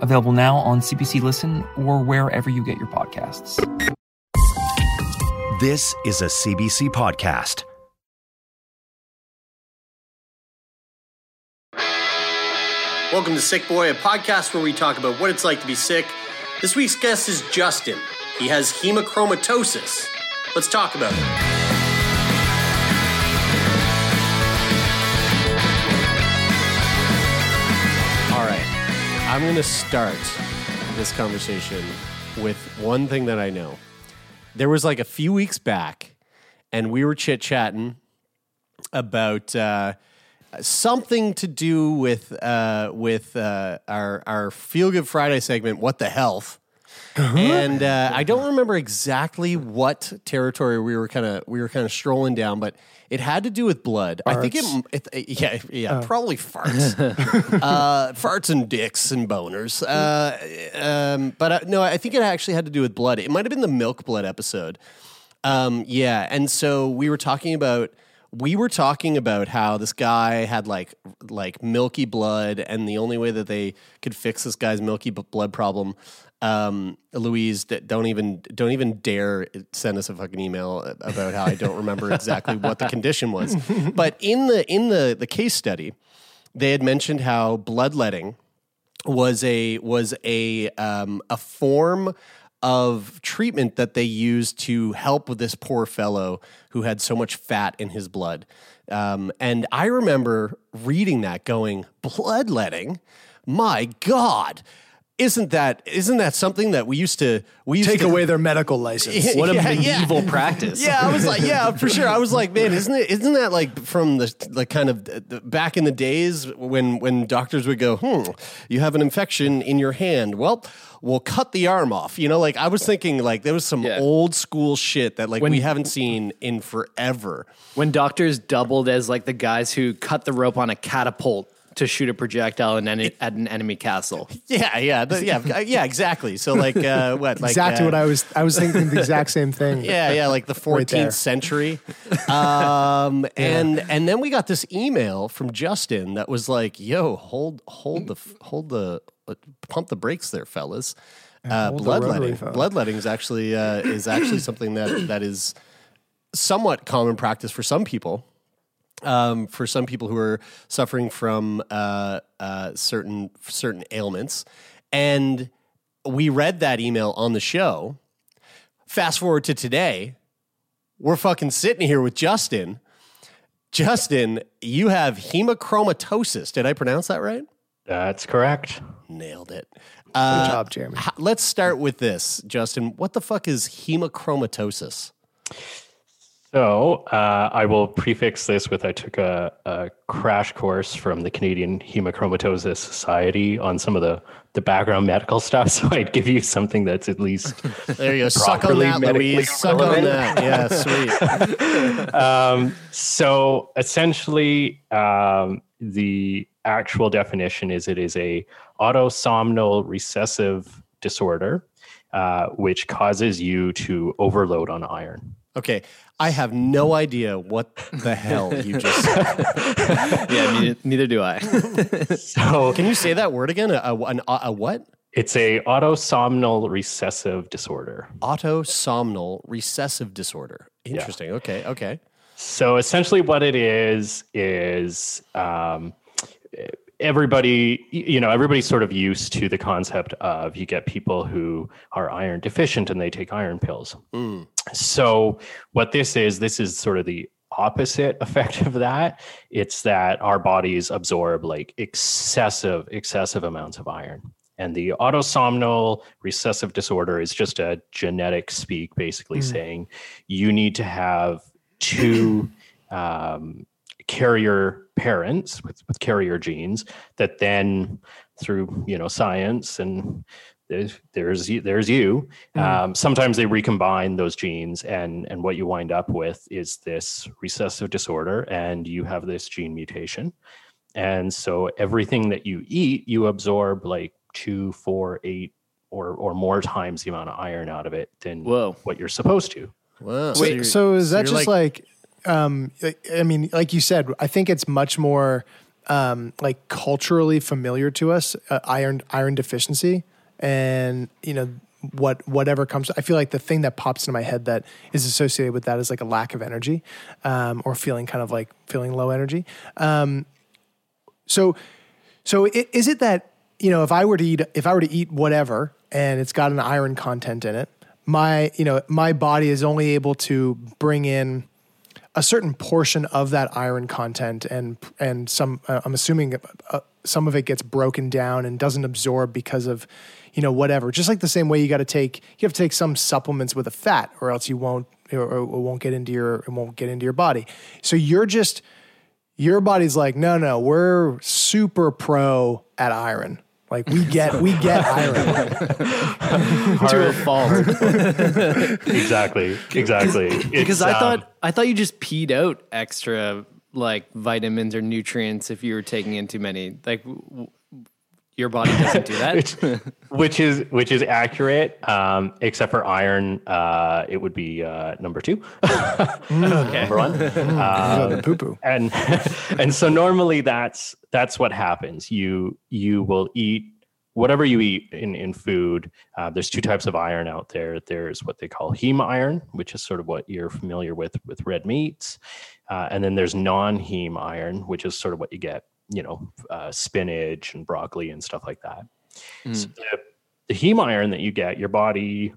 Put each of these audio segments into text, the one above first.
available now on CBC Listen or wherever you get your podcasts. This is a CBC podcast. Welcome to Sick Boy, a podcast where we talk about what it's like to be sick. This week's guest is Justin. He has hemochromatosis. Let's talk about it. I'm going to start this conversation with one thing that I know. There was like a few weeks back, and we were chit chatting about uh, something to do with uh, with uh, our our Feel Good Friday segment. What the health? And uh, I don't remember exactly what territory we were kind of we were kind of strolling down, but it had to do with blood. I think it, it yeah yeah probably farts, uh, farts and dicks and boners. Uh, um, but uh, no, I think it actually had to do with blood. It might have been the milk blood episode. Um, yeah, and so we were talking about we were talking about how this guy had like like milky blood, and the only way that they could fix this guy's milky blood problem, um, Louise, don't even don't even dare send us a fucking email about how I don't remember exactly what the condition was. But in the in the the case study, they had mentioned how bloodletting was a was a um, a form of treatment that they used to help this poor fellow who had so much fat in his blood. Um, and I remember reading that, going, bloodletting, my God. Isn't that isn't that something that we used to we used Take to, away their medical license. What a medieval yeah. practice. Yeah, I was like, yeah, for sure. I was like, man, isn't it? Isn't that like from the like kind of the, back in the days when when doctors would go, hmm, you have an infection in your hand. Well, we'll cut the arm off. You know, like I was thinking, like there was some Yeah. old school shit that like When- we haven't seen in forever. when doctors doubled as like the guys who cut the rope on a catapult to shoot a projectile in any, at an enemy castle. Yeah, yeah, the- yeah, yeah, exactly. So like, uh, what? Like, exactly uh, what I was. I was thinking the exact same thing. Yeah, yeah, like the Right 14th century. Um, and and then we got this email from Justin that was like, "Yo, hold hold the hold the uh, pump the brakes there, fellas." Uh, hold the rotary bloodletting, bloodletting is actually uh, is actually something that that is somewhat common practice for some people. Um, for some people who are suffering from uh, uh, certain certain ailments, and we read that email on the show. Fast forward to today, we're fucking sitting here with Justin. Justin, you have hemochromatosis. Did I pronounce that right? That's correct. Nailed it. Good Uh, job, Jeremy. h- let's start with this, Justin. What the fuck is hemochromatosis? So uh, I will prefix this with I took a, a crash course from the Canadian Hemochromatosis Society on some of the, the background medical stuff. So I'd give you something that's at least There you go. Suck on that, Louise. Suck on that. Yeah, sweet. um, so essentially, um, the actual definition is it is a autosomnal recessive disorder, uh, which causes you to overload on iron. Okay, I have no idea what the hell you just said. yeah, neither, neither do I. So Can you say that word again? A, a, an- a, a what? it's a autosomnal recessive disorder. Autosomnal recessive disorder. Interesting. Okay. Okay. So essentially, what it is is um, everybody, you know, everybody's sort of used to the concept of you get people who are iron deficient and they take iron pills. Mm. So what this is, this is sort of the opposite effect of that. It's that our bodies absorb like excessive, excessive amounts of iron. And the autosomnal recessive disorder is just a genetic speak, basically saying you need to have two um, carrier parents with, with carrier genes that then through you know science and there's there's you- there's you. Um, sometimes they recombine those genes, and and what you wind up with is this recessive disorder, and you have this gene mutation. And so everything that you eat, you absorb like two, four, eight, or or more times the amount of iron out of it than Whoa. what you're supposed to. Wow. Wait, so, is that you're just like, um, I mean, like you said, I think it's much more um, like culturally familiar to us, uh, iron iron deficiency, and you know what whatever comes. I feel like the thing that pops into my head that is associated with that is like a lack of energy, um, or feeling kind of like feeling low energy. Um, so, so i- is it that you know if I were to eat if I were to eat whatever and it's got an iron content in it, my you know my body is only able to bring in a certain portion of that iron content and and some uh, I'm assuming uh, some of it gets broken down and doesn't absorb because of you know whatever. Just like the same way you got to take you have to take some supplements with a fat or else you won't or, or won't get into your it won't get into your body. So you're just your body's like no no we're super pro at iron like we get we get iron to a fault. exactly, exactly. because I um, thought I thought you just peed out extra like vitamins or nutrients if you were taking in too many. Like w- w- your body doesn't do that. which is which is accurate, um, except for iron. Uh, it would be uh, number two, number one. Um, poo poo and and so normally that's that's what happens. You you will eat whatever you eat in in food. Uh, there's two types of iron out there. There's what they call heme iron, which is sort of what you're familiar with with red meats, uh, and then there's non-heme iron, which is sort of what you get, you know, uh, spinach and broccoli and stuff like that. So the, the heme iron that you get, your body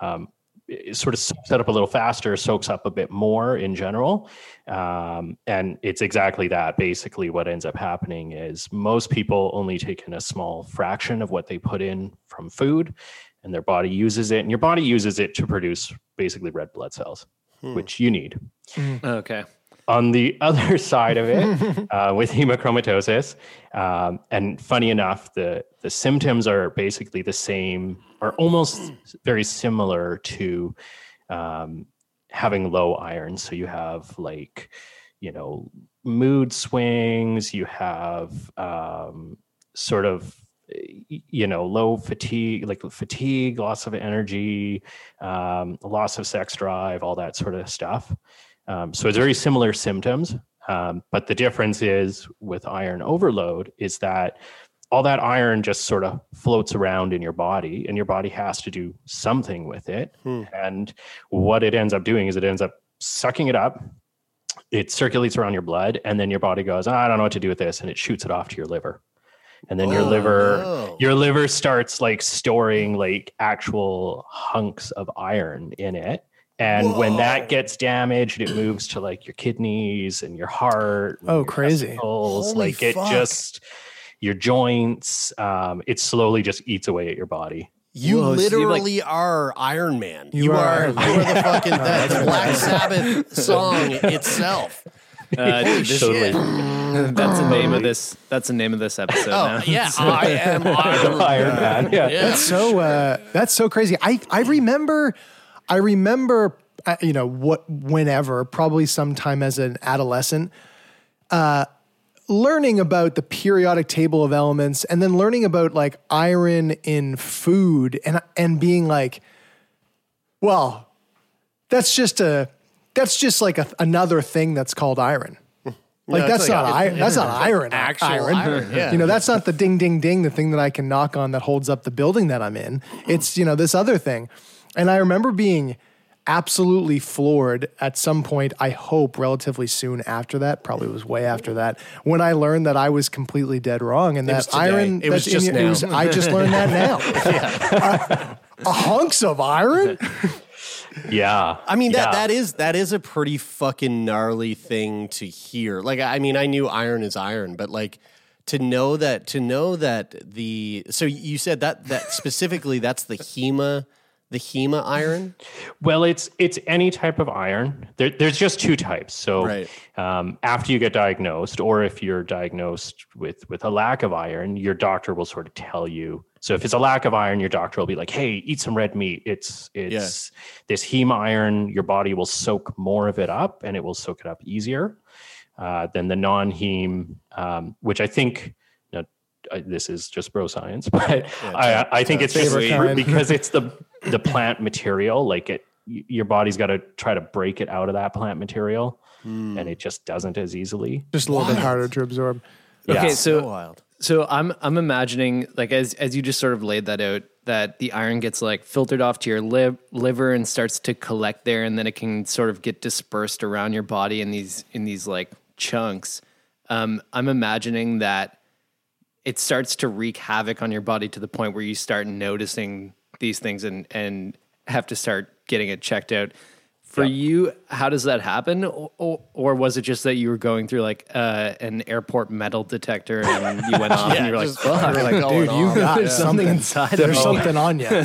um, is sort of set up a little faster, soaks up a bit more in general. Um, and it's exactly that. Basically, what ends up happening is most people only take in a small fraction of what they put in from food, and their body uses it. And your body uses it to produce basically red blood cells, which you need. okay. On the other side of it, uh, with hemochromatosis, um, and funny enough, the the symptoms are basically the same, or almost very similar to um, having low iron. So you have like, you know, mood swings. You have um, sort of you know low fatigue like fatigue loss of energy um, loss of sex drive all that sort of stuff um, so it's very similar symptoms, um, but the difference is with iron overload is that all that iron just sort of floats around in your body, and your body has to do something with it. And what it ends up doing is it ends up sucking it up. It circulates around your blood, and then your body goes, "Ah, "I don't know what to do with this," and it shoots it off to your liver. And then your Oh, liver, no. your liver starts like storing like actual hunks of iron in it. And when that gets damaged, it moves to like your kidneys and your heart. and Oh, your crazy. Holy like it fuck. just your joints. Um, it slowly just eats away at your body. You Whoa, so like- literally are Iron Man. You, You are, are. you are the fucking the, the Black Sabbath song itself. Uh, this- Totally. that's the name of this. That's the name of this episode. Oh now. yeah, I am Iron, Iron Man. Yeah. Yeah. That's so uh, that's so crazy. I I remember, I remember, uh, you know, what whenever, probably sometime as an adolescent, uh, learning about the periodic table of elements, and then learning about like iron in food, and and being like, well, that's just a that's just like a, another thing that's called iron. Like No, that's like not iron. That's not iron. actual iron. iron, yeah. You know, that's not the ding ding ding, the thing that I can knock on that holds up the building that I'm in. It's you know this other thing, and I remember being absolutely floored at some point. I hope relatively soon after that, probably was way after that, when I learned that I was completely dead wrong and was that today. iron. It was that's in just your- now. was- I just learned that now. Uh, hunks of iron. Yeah. I mean that Yeah. that is that is a pretty fucking gnarly thing to hear. Like I mean I knew iron is iron, but like to know that to know that the so you said that that specifically that's the hema the Hema iron? Well, it's it's any type of iron. There, there's just two types. So Right. um, after you get diagnosed, or if you're diagnosed with with a lack of iron, your doctor will sort of tell you. So if it's a lack of iron, your doctor will be like, "Hey, eat some red meat. It's it's this heme iron. Your body will soak more of it up, and it will soak it up easier uh, than the non-heme, um, which I think." I, this is just bro science, but I, I think it's just because it's the the plant material. Like it, your body's got to try to break it out of that plant material, Hmm. and it just doesn't as easily. Just a little bit harder to absorb. Okay, Yeah. so wild. so I'm I'm imagining like as as you just sort of laid that out that the iron gets like filtered off to your liv- liver and starts to collect there and then it can sort of get dispersed around your body in these in these like chunks. Um, I'm imagining that it starts to wreak havoc on your body to the point where you start noticing these things and and have to start getting it checked out. For you, how does that happen, or, or, or was it just that you were going through like uh, an airport metal detector and you went off and you were like, just "Fuck, fucking like, Dude, you on. got there's something inside There's me." something on you.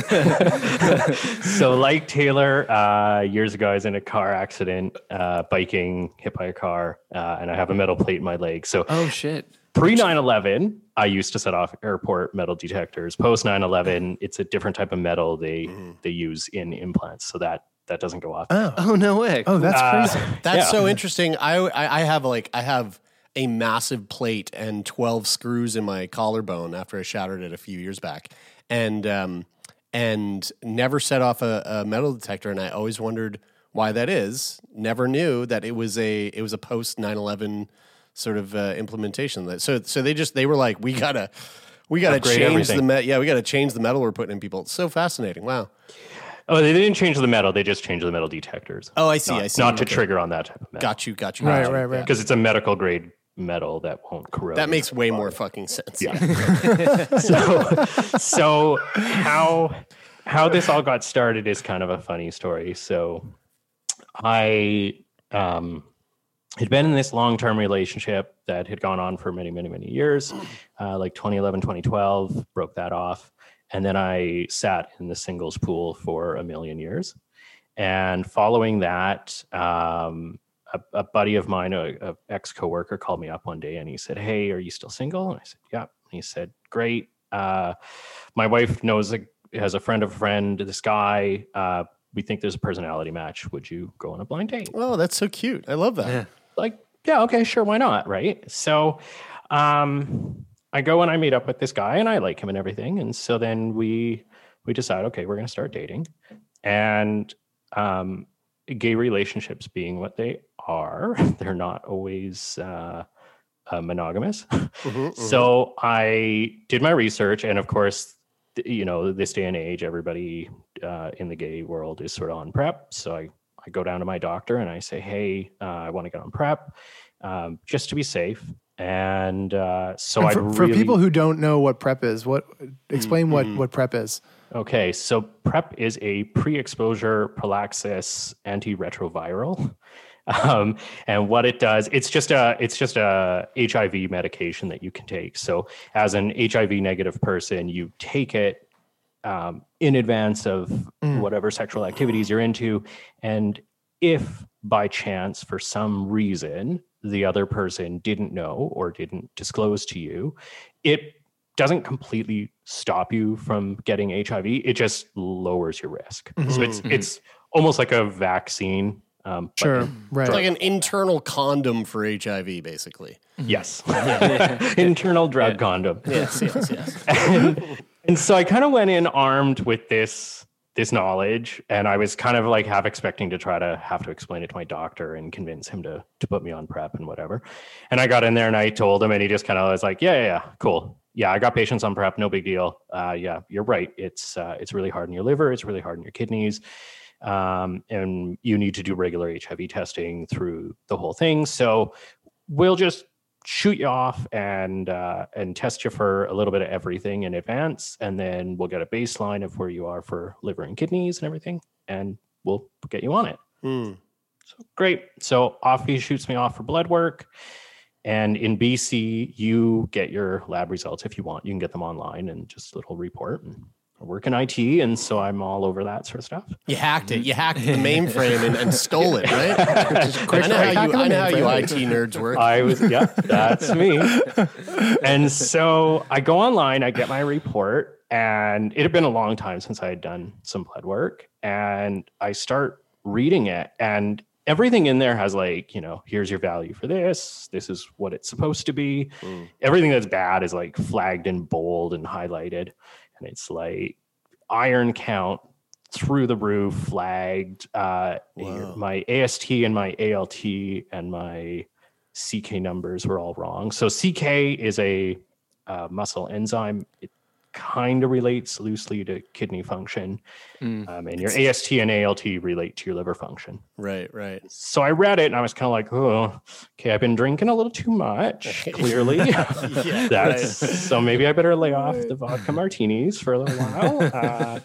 so like Taylor, uh, years ago, I was in a car accident, uh, biking, hit by a car, uh, and I have a metal plate in my leg. So Oh shit! Pre 9-11 i used to set off airport metal detectors post 9-11 it's a different type of metal they they use in implants so that that doesn't go off Oh, Oh no way! oh, that's Uh, crazy. That's Yeah. so interesting. I, I I have like I have a massive plate and twelve screws in my collarbone after I shattered it a few years back, and um and never set off a, a metal detector, and I always wondered why that is. Never knew that it was a it was a post 9-11 sort of uh, implementation. That so so they just they were like we gotta. We got to Upgrade change everything. the met. Yeah, we got to change the metal we're putting in people. It's so fascinating. Wow. oh they didn't change the metal they just changed the metal detectors Oh, I see. not, I see. not to Okay. trigger on that type of metal Got you. Got you. Right, got you. right, right. because it's a medical grade metal that won't corrode That makes way more fucking sense. Yeah. so so how how this all got started is kind of a funny story so i um had been in this long-term relationship that had gone on for many many many years uh, like 2011 2012 broke that off and then i sat in the singles pool for a million years and following that um, a, a buddy of mine, a, a ex coworker, called me up one day and he said, "Hey, are you still single?" And I said, "Yeah." And he said, "Great. Uh, my wife knows a, has a friend of a friend. This guy. Uh, we think there's a personality match. Would you go on a blind date?" Oh, that's so cute. I love that. Yeah. Like, yeah, okay, sure, why not? Right. So um I go and I meet up with this guy and I like him and everything. And so then we we decide, okay, we're gonna start dating. And um gay relationships being what they are, they're not always uh, uh monogamous. So I did my research, and of course, you know, this day and age, everybody uh, in the gay world is sort of on PrEP. So I, I go down to my doctor and I say, hey, uh, I want to get on PrEP um, just to be safe. And uh, so I And for, for people who don't know what PrEP is, what explain what what PrEP is. Okay, so PrEP is a pre-exposure prophylaxis antiretroviral. Um, and what it does, it's just a it's just a HIV medication that you can take. So as an HIV negative person, you take it um, in advance of whatever sexual activities you're into, and if by chance, for some reason, the other person didn't know or didn't disclose to you, it doesn't completely stop you from getting HIV. It just lowers your risk. So it's it's almost like a vaccine. Um, Sure, right. It's like an internal condom for HIV, basically. yes. Internal drug condom. Yes, yes, yes. and, and so I kind of went in armed with this this knowledge, and I was kind of like half expecting to try to have to explain it to my doctor and convince him to to put me on PrEP and whatever. And I got in there and I told him, and he just kind of was like, "Yeah, yeah, yeah, cool. Yeah, I got patients on PrEP, no big deal. Uh, yeah, you're right. It's uh, it's really hard in your liver. It's really hard in your kidneys." Um, and you need to do regular HIV testing through the whole thing. So we'll just shoot you off and uh, and test you for a little bit of everything in advance, and then we'll get a baseline of where you are for liver and kidneys and everything, and we'll get you on it. Hmm. So great. So off he shoots me off for blood work. And in BC, you get your lab results if you want. You can get them online and just a little report. And I work in IT, and so I'm all over that sort of stuff. You hacked it. You hacked the mainframe and, and stole it, right? I know how you, I know how you. IT nerds work. I was, yeah, that's me. And so I go online, I get my report, and it had been a long time since I had done some blood work. And I start reading it, and everything in there has, like, you know, here's your value for this, this is what it's supposed to be. Hmm. Everything that's bad is like flagged and bold and highlighted. And it's like iron count through the roof, flagged. Uh, Wow. my AST and my ALT and my CK numbers were all wrong. So CK is a uh, muscle enzyme. It kind of relates loosely to kidney function, Mm. um, and your AST and ALT relate to your liver function. right, right. So I read it and I was kind of like, oh, okay, I've been drinking a little too much. Clearly, Yeah, that's so maybe I better lay off the vodka martinis for a little while. Uh,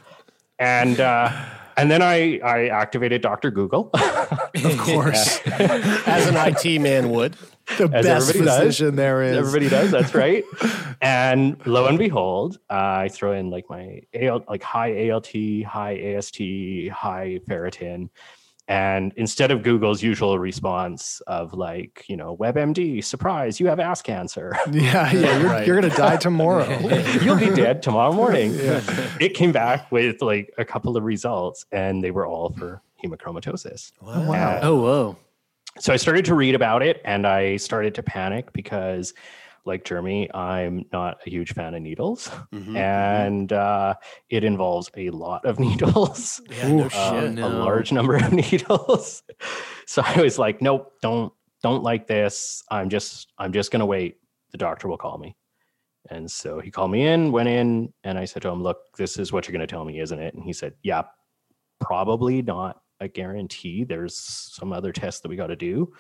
and uh, and then I I activated Doctor Google. Of course. As an IT man would. the As best everybody does. there is. Everybody does. That's right. and lo and behold, uh, I throw in like my AL, like high ALT, high AST, high ferritin. And instead of Google's usual response of like, you know, WebMD, surprise, you have ass cancer. Yeah, yeah. You're, Right. you're gonna die tomorrow. You'll be dead tomorrow morning. It came back with like a couple of results, and they were all for hemochromatosis. wow. Oh, whoa. So I started to read about it and I started to panic because, like Jeremy, I'm not a huge fan of needles. Mm-hmm. And uh, it involves a lot of needles, Yeah, no um, shit. a large number of needles. so I was like, nope, don't don't like this. I'm just I'm just gonna wait. The doctor will call me. And so he called me in, went in, and I said to him, Look, this is what you're gonna tell me, isn't it? And he said, Yeah, probably not a guarantee. There's some other tests that we got to do.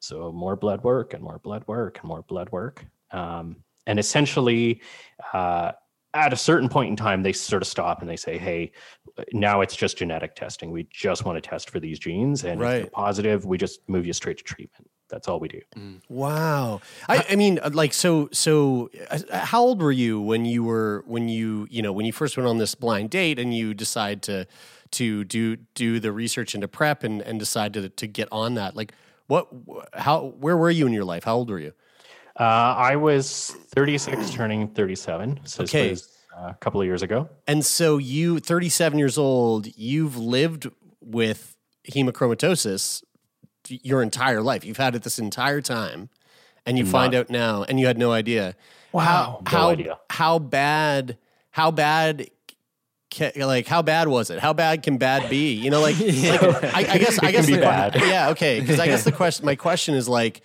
So more blood work and more blood work and more blood work. Um, and essentially, uh, at a certain point in time, they sort of stop and they say, "Hey, now it's just genetic testing. We just want to test for these genes, and if Right. they're positive, we just move you straight to treatment. That's all we do." Wow. I, I mean, uh, like, so, so, uh, how old were you when you were when you you know when you first went on this blind date and you decide to to do do the research into PrEP and and decide to to get on that? Like, what? How? Where were you in your life? How old were you? Uh, I was 36, turning 37. So this Okay. was uh, a couple of years ago. And so you, 37 years old, you've lived with hemochromatosis your entire life. You've had it this entire time, and you find out now, and you had no idea. Wow, No how idea. how bad how bad. Ca- Like how bad was it? How bad can bad be? You know, like, like I, I guess I guess can the be bad. yeah, okay. Because I guess the question, my question is like,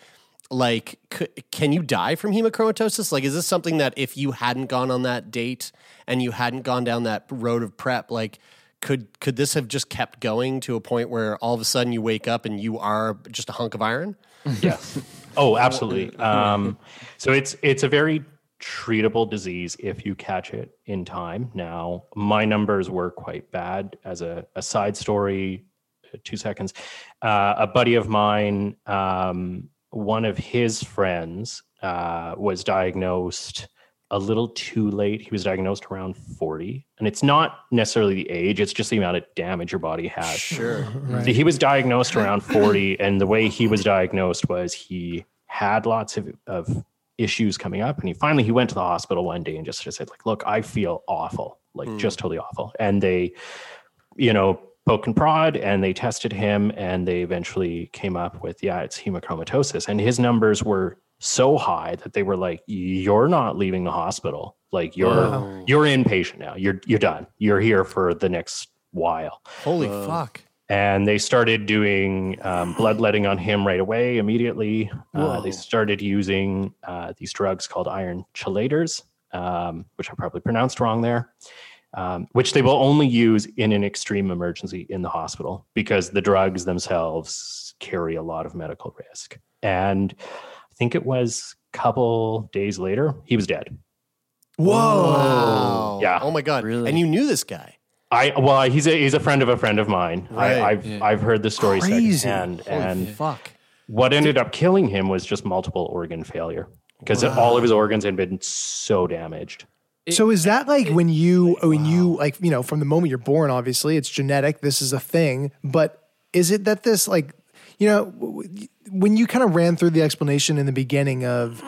like, c- can you die from hemochromatosis? Like, is this something that if you hadn't gone on that date and you hadn't gone down that road of PrEP, like, could could this have just kept going to a point where all of a sudden you wake up and you are just a hunk of iron? Yes. Oh, absolutely. Um, so it's it's a very treatable disease if you catch it in time. Now, my numbers were quite bad. As a, a side story, uh, two seconds. Uh, a buddy of mine, um, one of his friends, uh, was diagnosed a little too late. He was diagnosed around 40. And it's not necessarily the age, it's just the amount of damage your body has. Sure. He was diagnosed around 40, and the way he was diagnosed was he had lots of, of issues coming up. And he finally he went to the hospital one day and just sort of said, like, look, I feel awful, like hmm. just totally awful. And they, you know, poke and prod and they tested him and they eventually came up with, yeah, it's hemochromatosis. And his numbers were so high that they were like, you're not leaving the hospital. Like you're you're inpatient now. You're you're done. You're here for the next while Holy fuck. And they started doing um, bloodletting on him right away immediately uh, they started using uh, these drugs called iron chelators um, which i probably pronounced wrong there um, which they will only use in an extreme emergency in the hospital because the drugs themselves carry a lot of medical risk and i think it was a couple days later he was dead Whoa. Yeah. Oh my god. Really? And you knew this guy. I well, he's a he's a friend of a friend of mine. Right. I, I've I've heard the story Crazy. secondhand, Holy and fuck. what ended up killing him was just multiple organ failure because all of his organs had been so damaged. So is that like when you when you like you know from the moment you're born obviously it's genetic this is a thing but is it that this like you know w- w- when you kind of ran through the explanation in the beginning of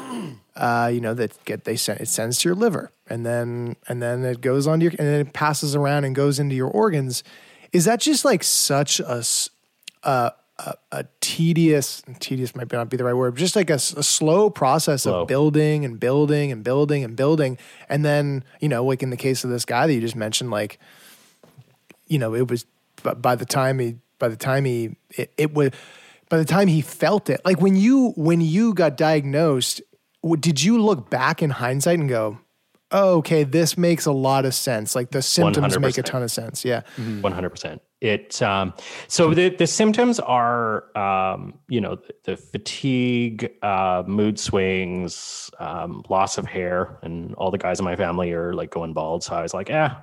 uh you know that get they send it sends to your liver. And then and then it goes on to your and then it passes around and goes into your organs. Is that just like such a a tedious tedious might not be the right word just like a slow process Slow. of building and building and building and building. And then you know like in the case of this guy that you just mentioned like you know it was by the time he by the time he it, it was by the time he felt it like when you when you got diagnosed did you look back in hindsight and go oh, okay this makes a lot of sense like the symptoms make a ton of sense yeah One hundred percent. It um, so the the symptoms are um, you know the, the fatigue, uh, mood swings, um, loss of hair, and all the guys in my family are like going bald. So I was like, yeah,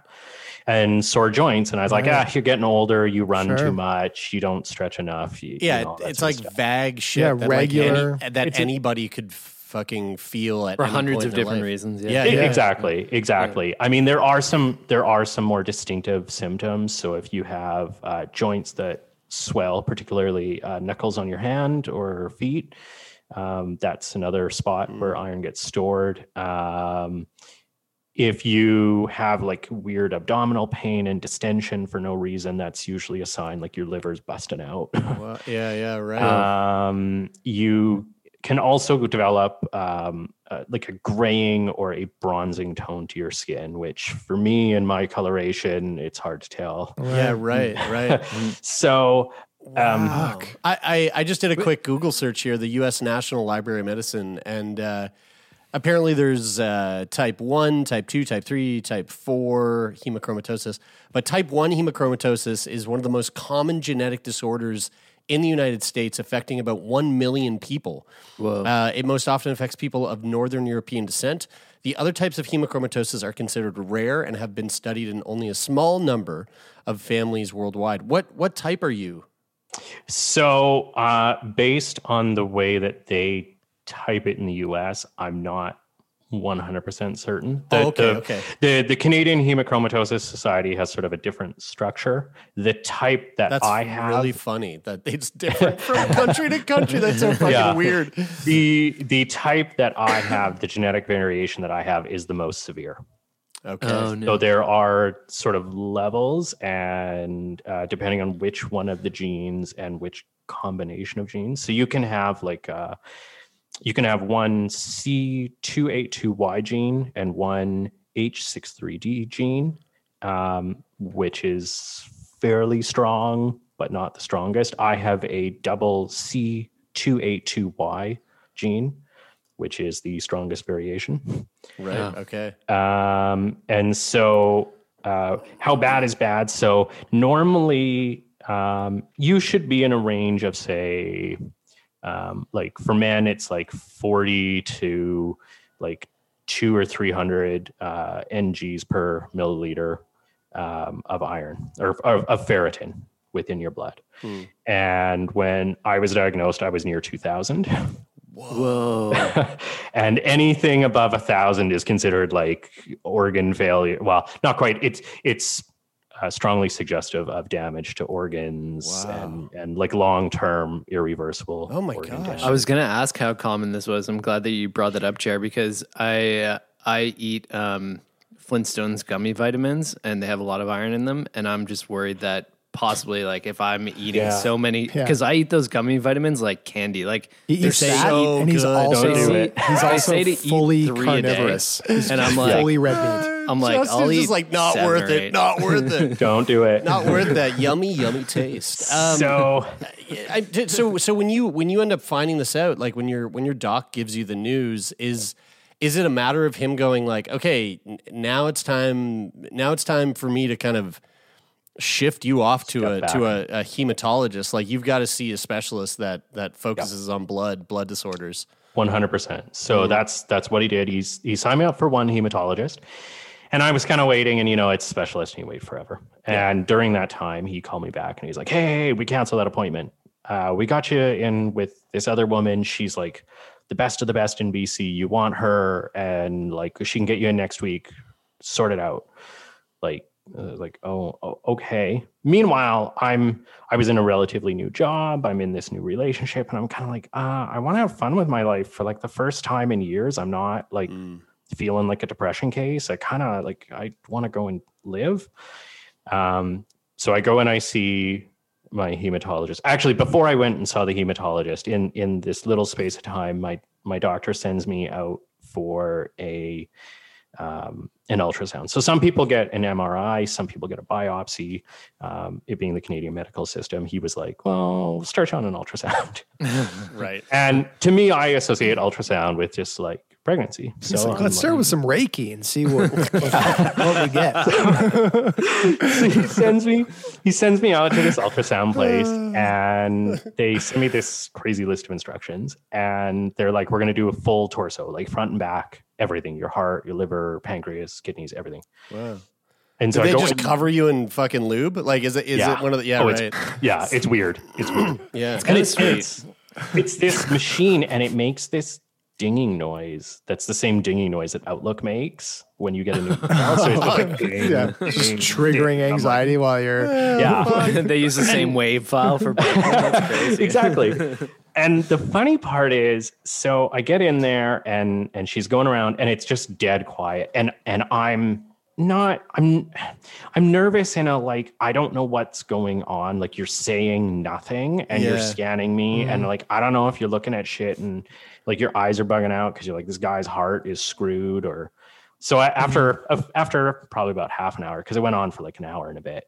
and sore joints, and I was like, Right. ah, you're getting older, you run Sure. too much, you don't stretch enough. You, you Yeah, know, it's like stuff. vague shit. Yeah, that regular- Like any, that It's a- anybody could fucking feel at For any hundreds point of in different life. reasons, yeah. Yeah, yeah. Exactly, exactly. I mean, there are some there are some more distinctive symptoms. So if you have uh, joints that swell, particularly uh, knuckles on your hand or feet, um, that's another spot where iron gets stored. Um, if you have like weird abdominal pain and distension for no reason, that's usually a sign like your liver's busting out. Well, yeah, yeah, right. um, you can also develop um, uh, like a graying or a bronzing tone to your skin, which for me and my coloration, it's hard to tell. yeah, right, right. So, um, Wow. I, I, I just did a quick Google search here, the U.S. National Library of Medicine, and uh, apparently there's uh, type 1, type 2, type 3, type 4 hemochromatosis. But type 1 hemochromatosis is one of the most common genetic disorders in the United States, affecting about 1 million people. Uh, it most often affects people of Northern European descent. The other types of hemochromatosis are considered rare and have been studied in only a small number of families worldwide. What, what type are you? so uh, based on the way that they type it in the US, I'm not 100% certain. The, Oh, okay, the, okay. The, the Canadian Hemochromatosis Society has sort of a different structure. The type that That's I have really funny that it's different from country to country. That's so fucking Yeah. weird. the the type that I have, the genetic variation that I have, is the most severe. Okay. Oh no. So there are sort of levels, and uh, depending on which one of the genes and which combination of genes, so you can have like uh, you can have one C282Y gene and one H63D gene, um, which is fairly strong but not the strongest. I have a double C282Y gene, which is the strongest variation. Right. Okay. Um, and so, uh, how bad is bad? So, normally, um, you should be in a range of, say, um, like for men, it's like 40 to like two or 300 uh, NGs per milliliter um, of iron or of, of ferritin within your blood. And when I was diagnosed, I was near 2000. Whoa. and anything above a thousand is considered like organ failure. Well, not quite. It's it's uh, strongly suggestive of damage to organs Wow. and and like long term irreversible. Oh my organ gosh. damage. I was gonna ask how common this was. I'm glad that you brought that up, Chair, because I uh, I eat um, Flintstones gummy vitamins, and they have a lot of iron in them, and I'm just worried that possibly like if I'm eating Yeah. so many Yeah. because I eat those gummy vitamins like candy, like He they're eats saying that, so and he's good. also Don't do it. he's also say to eat fully three a day. carnivorous. And I'm like- fully red meat. I'm like, Justin's I'll just eat like not seven worth or it. eight. Not worth it. Don't do it. not worth that yummy, yummy taste. Um, so I did, so so when you when you end up finding this out, like when your when your doc gives you the news, is is it a matter of him going like, okay, n- now it's time now it's time for me to kind of shift you off to a Step to a, a hematologist? Like you've got to see a specialist that that focuses on blood blood disorders. One hundred percent. So that's that's what he did. He's he signed me up for one hematologist, and I was kind of waiting. And you know, it's specialist, and you wait forever. And during that time, he called me back, and he's like, "Hey, we canceled that appointment. Uh, we got you in with this other woman. She's like the best of the best in BC. You want her, and like she can get you in next week. sort it out. Like, uh, like, oh, oh, okay. Meanwhile, I'm I was in a relatively new job. I'm in this new relationship, and I'm kind of like, uh, I want to have fun with my life for like the first time in years. I'm not like feeling like a depression case. I kind of like I want to go and live. Um, so I go and I see my hematologist. Actually, before I went and saw the hematologist, in in this little space of time, my my doctor sends me out for a um, an ultrasound. So some people get an MRI, some people get a biopsy. Um, it being the Canadian medical system, he was like, "Well, we'll start you on an ultrasound." right. And to me, I associate ultrasound with just like pregnancy. So like, I'm let's um, start like- with some Reiki and see what, what we get. so he sends me he sends me out to this ultrasound place and they send me this crazy list of instructions and they're like we're going to do a full torso like front and back everything your heart your liver pancreas kidneys everything Wow. and so I they go just in- cover you in fucking lube? Like, is it is Yeah. it one of the yeah Oh, right? it's, yeah it's weird it's weird yeah, and it's, it's it's this machine and it makes this dinging noise that's the same dinging noise that Outlook makes when you get a new file. so it's just like ding, yeah, ding, just ding. triggering I'm like, anxiety while you're. yeah they use the same wave file for both. That's crazy. exactly. And the funny part is, so I get in there and and she's going around and it's just dead quiet. And and I'm not I'm I'm nervous in a like I don't know what's going on. Like you're saying nothing and you're scanning me and like I don't know if you're looking at shit and like your eyes are bugging out because you're like this guy's heart is screwed or so I, after after probably about half an hour because it went on for like an hour and a bit.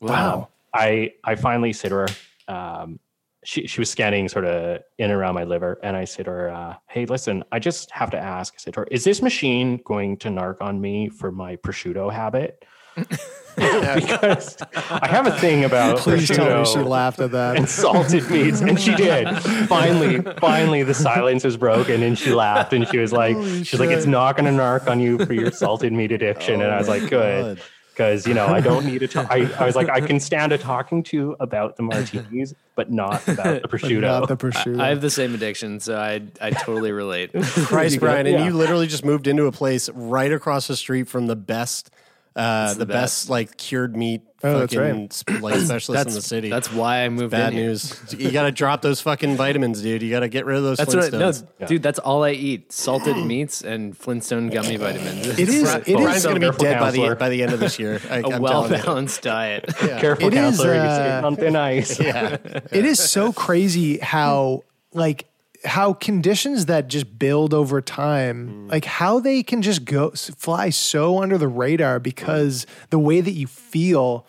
Wow. Um, I I finally said to her, um, she she was scanning sort of in and around my liver, and I said to her, uh, "Hey, listen, I just have to ask." I said to her, "Is this machine going to narc on me for my prosciutto habit?" because I have a thing about Please tell me she laughed at that. and salted meats, and she did. Finally, finally, the silence was broken, and she laughed, and she was like, "She's like, it's not going to narc on you for your salted meat addiction." and I was like, "Good." Because you know, I don't need to. Talk. I, I was like, I can stand a talking to about the martinis, but not about the prosciutto. Not the prosciutto. I have the same addiction, so I I totally relate. Christ, Brian, and Yeah. you literally just moved into a place right across the street from the best, uh, the, the best. best. like cured meat Oh, that's fucking right. sp- like specialist in the city. That's why I moved bad in here. news. You got to drop those fucking vitamins, dude. You got to get rid of those. That's what. I, no, Flintstones. dude, that's all I eat: salted meats and Flintstone gummy vitamins. It is. Bri- It Brian's is. going to be Careful, dead by the by the end of this year. I, a I'm well balanced diet. Careful, It is, counselor. You're uh, on thin ice. Yeah, it is so crazy how like how conditions that just build over time mm. like how they can just go fly so under the radar because the way that you feel.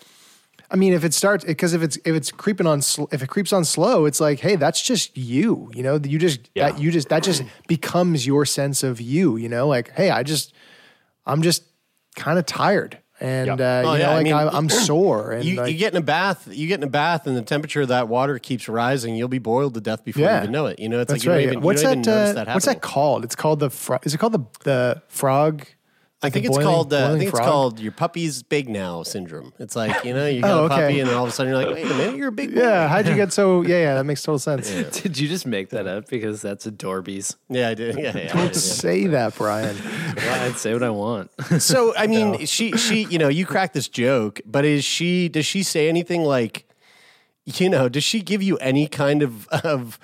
I mean if it starts because if it's if it's creeping on sl- if it creeps on slow it's like hey that's just you you know? You just Yeah. that you just that just becomes your sense of you you know? Like hey i just i'm just kind of tired and Yeah. uh, Oh, you yeah, know I like mean, I, i'm sore and you, like, you get in a bath. You get in a bath, and the temperature of that water keeps rising. You'll be boiled to death before you even know it. You know, it's That's like you right. even, what's that? uh, that what's that called? It's called the. Fro- is it called the the frog? I think a it's boiling- called. Uh, I boiling think it's called your puppy's big now syndrome. It's like you know you got Oh, a puppy okay. and then all of a sudden you're like, wait a minute, you're a big boy. Yeah. How'd you get so? Yeah, yeah. That makes total sense. Did you just make that up? Because that's Adorbies. Yeah, I did. Yeah, yeah. Don't did, yeah. say that, Brian. Well, I'd say what I want. So I mean, she she you know you cracked this joke, but is she does she say anything like, you know, does she give you any kind of of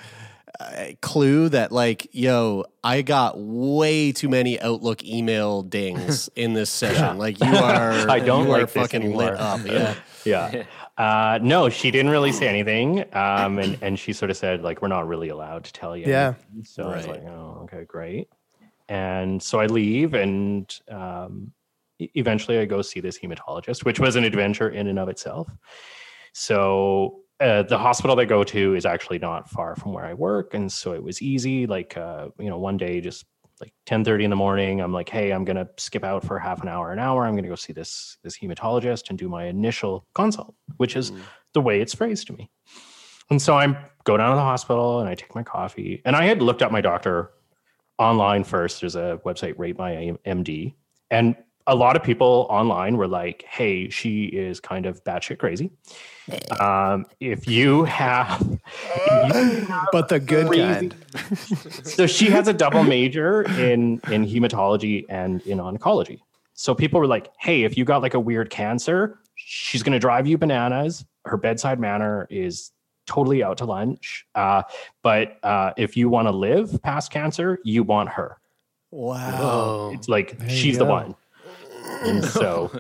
clue that like, yo, I got way too many Outlook email dings in this session. Like you are, I don't you are like this fucking lit anymore. up. Yeah. yeah. Uh, no, she didn't really say anything. Um, and, and she sort of said, like, we're not really allowed to tell you. Yeah. anything. So I was like, oh, okay, great. And so I leave and um, eventually I go see this hematologist, which was an adventure in and of itself. So uh, the hospital they go to is actually not far from where I work. And so it was easy. Like, uh, you know, one day, just like 10 30 in the morning, I'm like, hey, I'm going to skip out for half an hour, an hour. I'm going to go see this, this hematologist and do my initial consult, which is the way it's phrased to me. And so I go down to the hospital and I take my coffee. And I had looked up my doctor online first. There's a website, Rate My MD. And a lot of people online were like, hey, she is kind of batshit crazy. Um, if you have, if you have But the good Crazy. kind. so she has a double major in in hematology and in oncology. So people were like, "Hey, if you got like a weird cancer, she's going to drive you bananas. Her bedside manner is totally out to lunch. Uh, but uh, if you want to live past cancer, you want her. Wow. It's like you she's the one. And so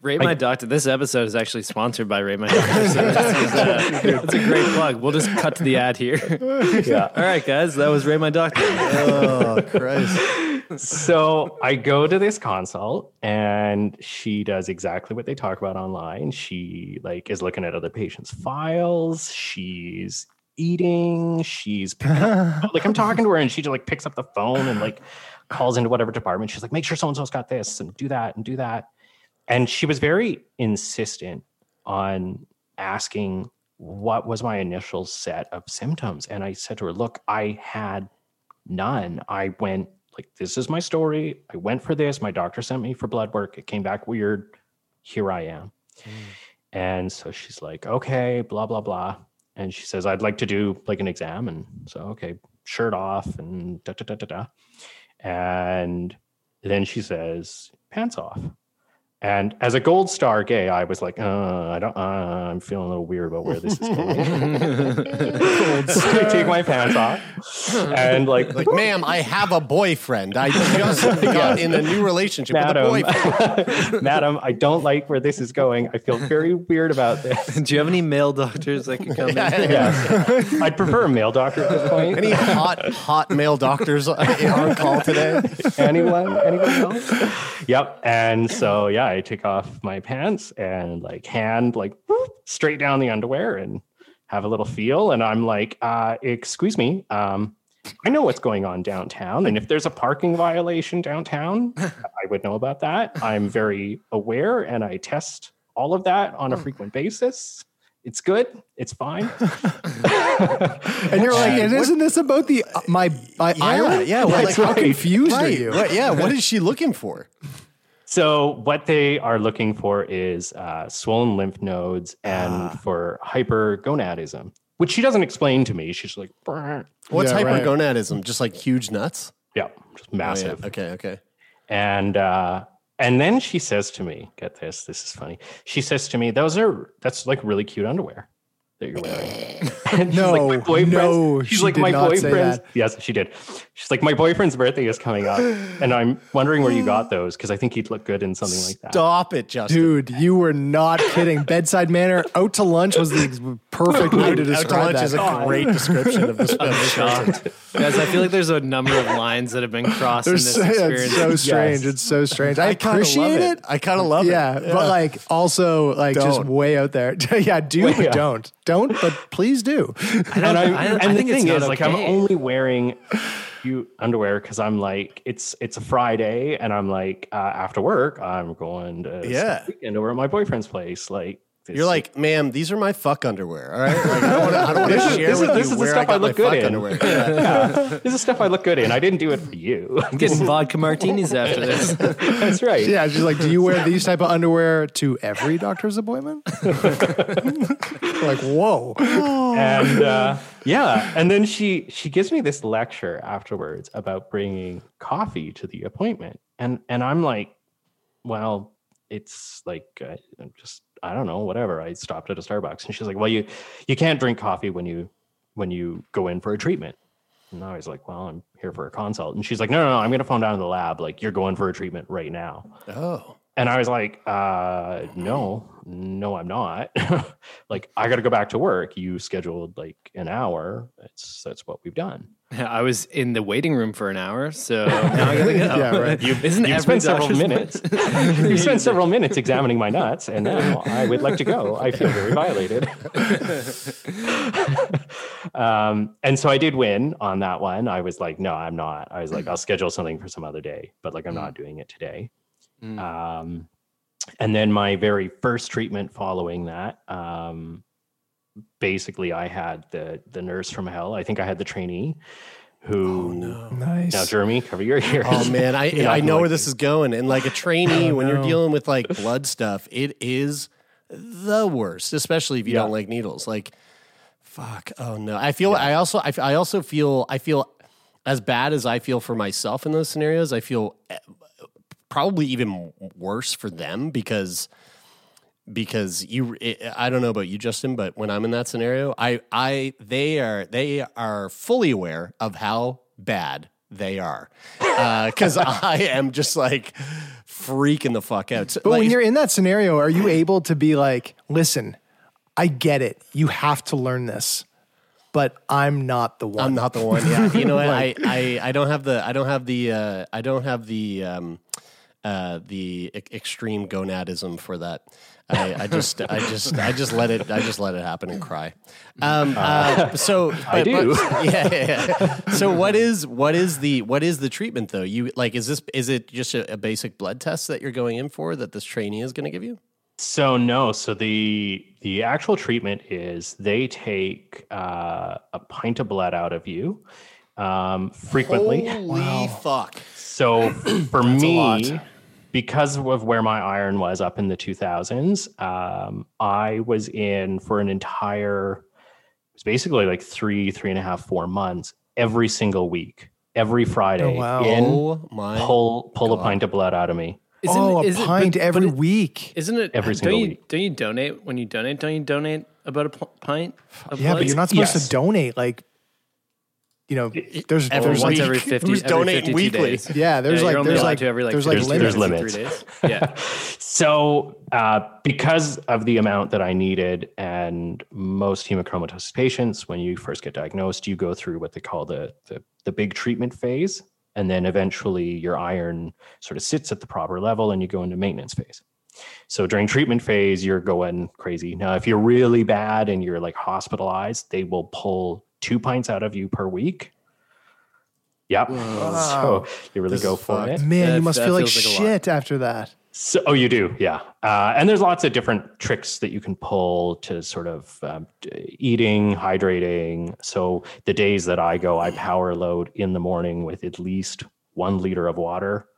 Rate my doctor. This episode is actually sponsored by Rate My Doctor. So this is, uh, that's a great plug. We'll just cut to the ad here. yeah. All right, guys, that was Rate My Doctor. Oh, Christ. so I go to this consult and she does exactly what they talk about online. She like is looking at other patients' files. She's eating. She's picking up, like I'm talking to her and she just like picks up the phone and like calls into whatever department. She's like, make sure so and so's got this and do that and do that. And she was very insistent on asking what was my initial set of symptoms. And I said to her, look, I had none. I went like, this is my story. I went for this. My doctor sent me for blood work. It came back weird. Here I am. Hmm. And so she's like, okay, blah, blah, blah. And she says, I'd like to do like an exam. And so, okay, shirt off and da, da, da, da, da. And then she says, pants off. And as a gold star gay, I was like, uh, I don't, uh, I'm feeling a little weird about where this is going. so I take my pants off and like, Like, ma'am, I have a boyfriend. I just got in a new relationship with a madam, boyfriend. madam, I don't like where this is going. I feel very weird about this. Do you have any male doctors that could come in? Yeah. I'd prefer a male doctor at this point. Any hot, hot male doctors on call today? anyone anyone else yep and so yeah i take off my pants and like hand like whoop, straight down the underwear and have a little feel and i'm like uh excuse me um i know what's going on downtown and if there's a parking violation downtown i would know about that i'm very aware and i test all of that on a frequent basis it's good it's fine And you're like, and isn't this about the uh, my my Yeah, iron? yeah, well, Like, like, how right. confused are you? What- yeah. What is she looking for? So what they are looking for is uh, swollen lymph nodes and Ah. for hypergonadism, which she doesn't explain to me. She's like, "Brr." What's Yeah, right. hypergonadism? Just like huge nuts? yeah, just Oh, yeah. massive. Okay. Okay. And uh, and then she says to me, get this, this is funny. She says to me, those are that's like really cute underwear that you're wearing. And she's No, like, my boyfriend's- no, she's she like did my not say boyfriend's. that. Yes, she did. She's like, my boyfriend's birthday is coming up, and I'm wondering where you got those because I think he'd look good in something like that. Stop it, Justin. Dude, you were not kidding. Bedside manner, out to lunch was the perfect way to describe Out to describe lunch that. is a great description of this. of. Guys, I feel like there's a number of lines that have been crossed in this so, experience. it's so strange. Yes. It's so strange. I, kinda appreciate love it. I kind of love yeah, it. Yeah, but like also like just Don't. way out there. yeah, do but Yeah. don't. Don't, but please do. and I, I- and I the thing is, like, I'm only wearing cute underwear because I'm like, it's it's a Friday, and I'm like, uh, after work, I'm going to Yeah. weekend over at my boyfriend's place. Like, You're like, ma'am, these are my fuck underwear. All right, like, I don't want to. I don't want to share this is- with this you is the stuff I I look my good fuck in. underwear. Yeah. yeah, this is stuff I look good in. I didn't do it for you. I'm getting vodka martinis after this. That's right. Yeah, she's like, do you wear these type of underwear to every doctor's appointment? like, whoa. and uh, yeah, and then she she gives me this lecture afterwards about bringing coffee to the appointment, and and I'm like, well, it's like uh, I'm just I don't know, whatever. I stopped at a Starbucks, and she's like, well, you you can't drink coffee when you when you go in for a treatment. And I was like, well, I'm here for a consult, and she's like, no, no, no, I'm gonna phone down to the lab. Like, you're going for a treatment right now. Oh, And I was like, uh, no, no, I'm not. like, I got to go back to work. You scheduled like an hour. That's that's what we've done. I was in the waiting room for an hour, so now I gotta go. Yeah, right. You've, Isn't You've spent several minutes. you spent several minutes examining my nuts, and now I would like to go. I feel very violated. um, and so I did win on that one. I was like, no, I'm not. I was like, I'll schedule something for some other day, but like, I'm not doing it today. Mm. Um, and then my very first treatment following that, um, basically, I had the the nurse from hell. I think I had the trainee who. Nice. Now, Jeremy, cover your ears. oh man, I You're I know gonna where this is going. And like a trainee, when you're dealing with like blood stuff, it is the worst, especially if you Yeah. don't like needles. Like, fuck. Oh no, I feel. I also. I, I also feel. I feel as bad as I feel for myself in those scenarios. I feel eh, probably even worse for them because because you I don't know about you Justin but when I'm in that scenario I I they are they are fully aware of how bad they are because I am just like freaking the fuck out. So, But like, when you're in that scenario, are you able to be like, listen, I get it. You have to learn this, but I'm not the one. I'm not the one. Yeah, you know what? I, I I don't have the I don't have the uh, I don't have the um, uh, the e- extreme gonadism for that. I, I just I just I just let it I just let it happen and cry. Um, uh, so I but- do. but- yeah, yeah, yeah. So what is what is the what is the treatment though? You like is this is it just a, a basic blood test that you're going in for that this trainee is going to give you? So no, so the the actual treatment is they take uh, a pint of blood out of you um, frequently. Holy fuck! So for That's a me, lot. Because of where my iron was up in the 2000s, um, I was in for an entire, it was basically like three, three and a half, four months every single week, every Friday. Oh, wow. In, Oh my! pull pull a pint of blood out of me. Isn't oh, a is it- pint but- every but it- week. Isn't it Every don't single you, week. Don't you donate when you donate? Don't you donate about a pint? Of Yeah, blood? but you're not supposed Yes. to donate. Like, you know, there's Every there's once like, every fifty. Who's every donating 52 weekly? Days. yeah, there's Yeah, like there's like to every like there's like 50 There's limits. limits. 53 days. Yeah. So, uh, because of the amount that I needed, and most hemochromatosis patients, when you first get diagnosed, you go through what they call the, the the big treatment phase, and then eventually your iron sort of sits at the proper level, and you go into maintenance phase. So during treatment phase, you're going crazy. Now, if you're really bad and you're like hospitalized, they will pull two pints out of you per week. Yep. So you really This go for fucked. it. Man, That- you must feel like like shit after that. So, oh, you do, yeah. Uh, and there's lots of different tricks that you can pull to sort of um, eating, hydrating. So the days that I go, I power load in the morning with at least one liter of water.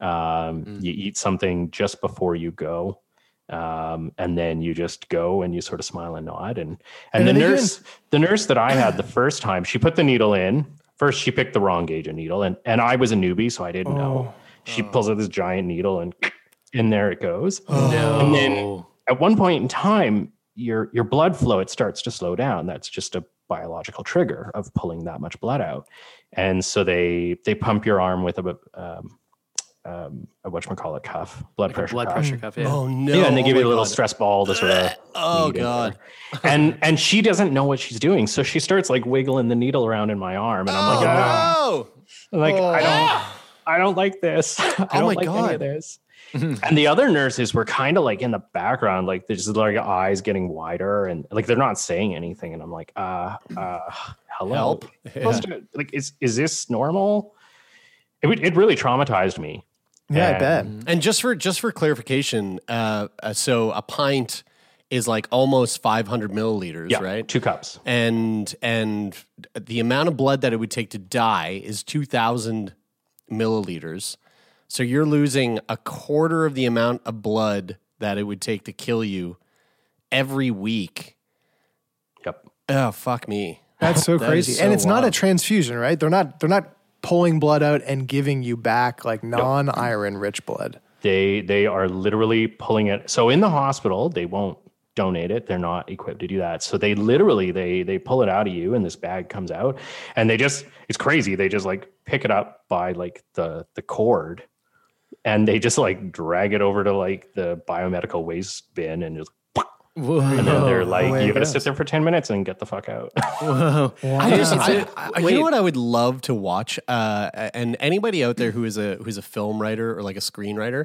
Um, You eat something just before you go, um, and then you just go and you sort of smile and nod. And and, And the are they nurse, the nurse that I had the first time, she put the needle in. First, she picked the wrong gauge of needle, and and I was a newbie, so I didn't know. She pulls out this giant needle, and in there it goes. And then at one point in time, your your blood flow it starts to slow down. That's just a biological trigger of pulling that much blood out. And so they they pump your arm with a um, um, a whatchamacallit cuff, blood pressure Blood cuff. pressure cuff. Yeah. Oh no! Yeah, and they give Oh you a little God. stress ball to sort of. Oh god! And and she doesn't know what she's doing, so she starts like wiggling the needle around in my arm, and I'm like, "Ah." Oh, I'm like I don't, I don't like this. I Oh don't my like any God. of this. and the other nurses were kind of like in the background, like there's just like eyes getting wider, and like they're not saying anything, and I'm like, uh, uh, hello, Help. Supposed to- like is is this normal? It it really traumatized me. Yeah, I bet. and just for just for clarification, uh, uh, so a pint is like almost 500 milliliters, Yeah, right? two cups. and and the amount of blood that it would take to die is 2000 milliliters so you're losing a quarter of the amount of blood that it would take to kill you every week Yep. oh fuck me That's so That crazy. is and so it's not a transfusion, right? They're not they're not pulling blood out and giving you back like non-iron rich blood. They they are literally pulling it. So in the hospital, they won't donate it. They're not equipped to do that. So they literally they they pull it out of you and this bag comes out and they just it's crazy. They just like pick it up by like the the cord and they just like drag it over to like the biomedical waste bin and just and then they're like, away it you got to sit there for 10 minutes and get the fuck out. whoa. I just, I, I- you know what I would love to watch, uh, and anybody out there who is a who's a film writer or like a screenwriter,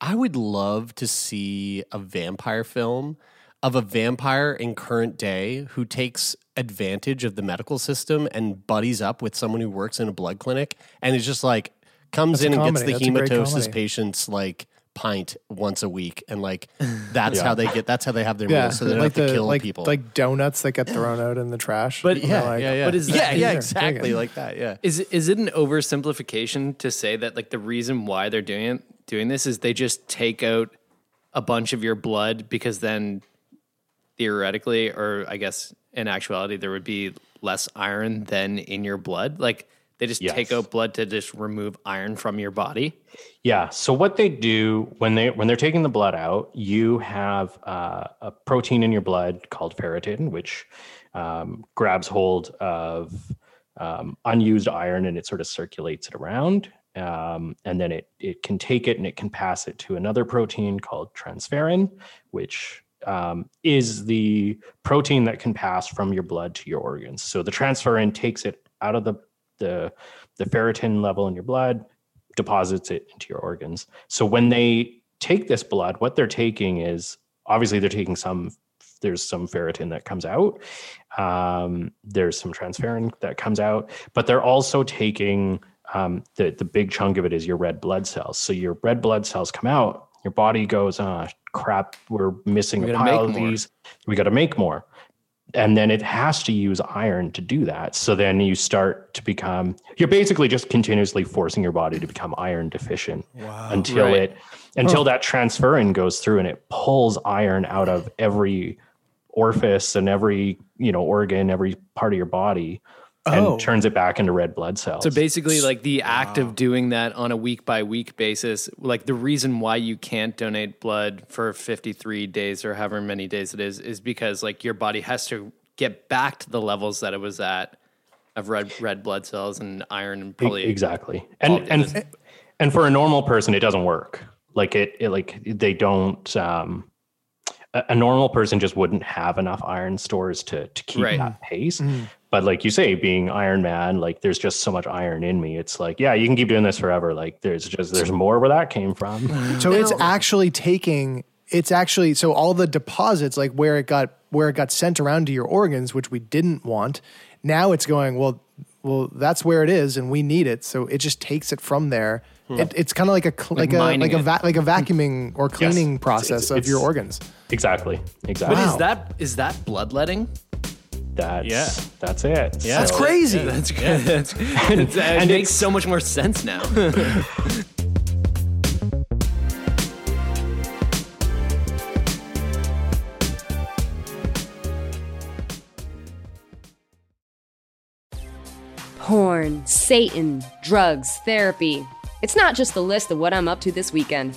I would love to see a vampire film of a vampire in current day who takes advantage of the medical system and buddies up with someone who works in a blood clinic and is just like comes That's in and gets the That's a hematosis patients like pint once a week and like that's how they get that's how they have their Yeah, meals so they don't like have to the kill like people like donuts that get thrown out in the trash. But- yeah, like, yeah, yeah. But is yeah, that- yeah, Here, exactly like that. Yeah. Is is it an oversimplification to say that like the reason why they're doing it, doing this is they just take out a bunch of your blood because then theoretically or I guess in actuality there would be less iron than in your blood? Like They just Yes. take out blood to just remove iron from your body. Yeah. So what they do when they when they're taking the blood out, you have uh, a protein in your blood called ferritin, which um, grabs hold of um, unused iron and it sort of circulates it around, um, and then it it can take it and it can pass it to another protein called transferrin, which um, is the protein that can pass from your blood to your organs. So the transferrin takes it out of the the the ferritin level in your blood deposits it into your organs. So when they take this blood, what they're taking is obviously they're taking some. There's some ferritin that comes out. Um, there's some transferrin that comes out, but they're also taking um, the the big chunk of it is your red blood cells. So your red blood cells come out. Your body goes, ah, crap, we're missing We a pile of more." these. We got to make more and then it has to use iron to do that. So then you start to become you're basically just continuously forcing your body to become iron deficient until Right. it until that transferrin goes through and it pulls iron out of every orifice and every you know organ, every part of your body, and Oh. turns it back into red blood cells. So basically, like the act of doing that on a week by week basis, like the reason why you can't donate blood for 53 days or however many days it is, is because like your body has to get back to the levels that it was at of red red blood cells and iron and probably exactly and and and for a normal person it doesn't work like it, it like they don't um a, a normal person just wouldn't have enough iron stores to to keep Right. that pace Mm. But like you say being iron man like there's just so much iron in me. It's like yeah you can keep doing this forever. Like there's just there's more where that came from. Mm-hmm. So it's actually taking it's actually so all the deposits like where it got where it got sent around to your organs which we didn't want now it's going well well that's where it is and we need it. So it just takes it from there. Hmm. It, it's kind of like a cl- Like like, a like a va- like a vacuuming or cleaning It's- process it's- of your organs. Exactly exactly. But Wow. is that is that bloodletting? That's Yeah. that's it Yeah. that's So- crazy That's good. That's, uh, it and makes so much more sense now. Porn, Satan, drugs, therapy. It's not just the list of what I'm up to this weekend.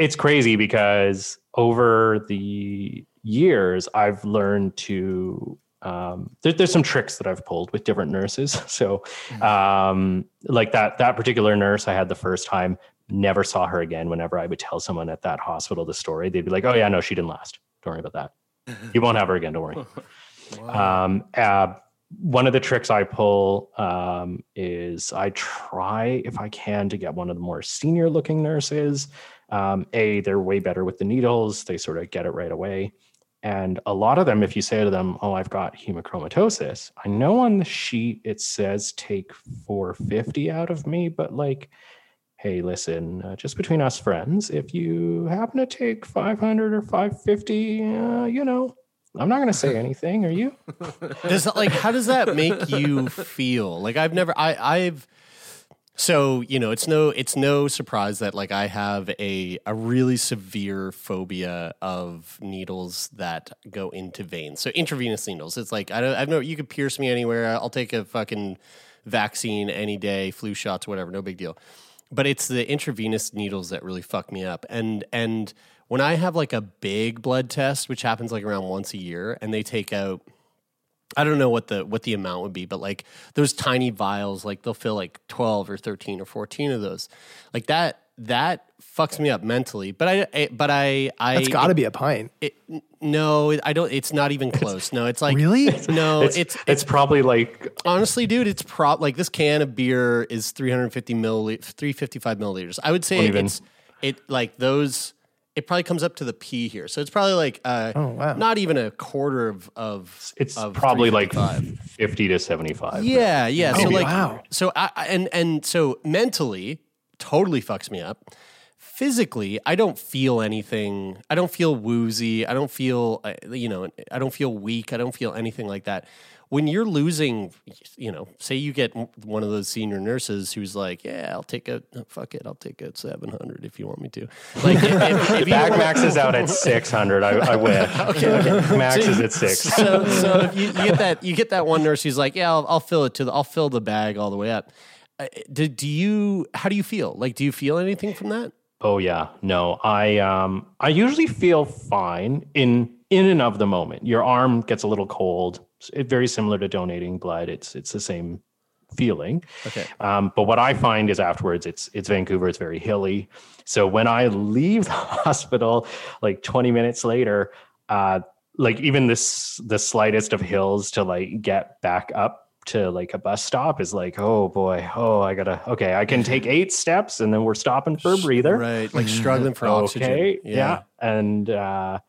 It's crazy because over the years I've learned to um, there, there's some tricks that I've pulled with different nurses. So um, like that that particular nurse I had the first time, never saw her again. Whenever I would tell someone at that hospital the story, they'd be like, "Oh yeah, no, she didn't last. Don't worry about that. You won't have her again. Don't worry." Um, uh, one of the tricks I pull um, is I try, if I can, to get one of the more senior looking nurses. Um, a, they're way better with the needles, they sort of get it right away. And a lot of them, if you say to them, Oh, I've got hemochromatosis, I know on the sheet it says take 450 out of me, but like, hey, listen, uh, just between us friends, if you happen to take 500 or 550, uh, you know, I'm not going to say anything. Are you? does that, like how does that make you feel like i've never i i've so you know it's no it's no surprise that like i have a a really severe phobia of needles that go into veins. So intravenous needles. It's like i don't i know you could pierce me anywhere. I'll take a fucking vaccine any day flu shots whatever no big deal. But it's the intravenous needles that really fuck me up. And and when i have like a big blood test which happens like around once a year and they take out I don't know what the what the amount would be, but like those tiny vials, like they'll fill like twelve or thirteen or fourteen of those, like that. That fucks me up mentally. But I, I but I, I that's got to be a pint it, no, I don't. It's not even close. No, it's like Really? No, it's, it's it's, probably like honestly, dude, it's prop like this can of beer is 350 milliliters, 355 milliliters. I would say Don't even. it's it like those. It probably comes up to the P here. So it's probably like uh, Oh, wow. not even a quarter of of It's of probably like 50 to 75. Yeah, yeah. so Oh, like, wow. so I I- and and so mentally, totally fucks me up. Physically, I don't feel anything. I don't feel woozy. I don't feel, uh, you know, I don't feel weak. I don't feel anything like that. When you're losing, you know, say you get one of those senior nurses who's like, "Yeah, I'll take a fuck it, I'll take a 700 if you want me to." Like, if, if, if you Bag max is out at 600. I, I wish. okay, okay. Max is at six. so, so if you, you get that you get that one nurse who's like, yeah, I'll, I'll fill it to the, I'll fill the bag all the way up. Uh, do, do you? How do you feel? Like, do you feel anything from that? Oh yeah, no. I um I usually feel fine in in and of the moment. Your arm gets a little cold. It's very similar to donating blood. It's it's the same feeling. Okay. Um, but what I find is afterwards, it's it's Vancouver. It's very hilly. So when I leave the hospital, like 20 minutes later, uh, like even this the slightest of hills to like get back up to like a bus stop is like, oh boy, oh I gotta okay, I can take eight steps and then we're stopping for a breather. Right, like struggling for oxygen. Okay, yeah. and uh,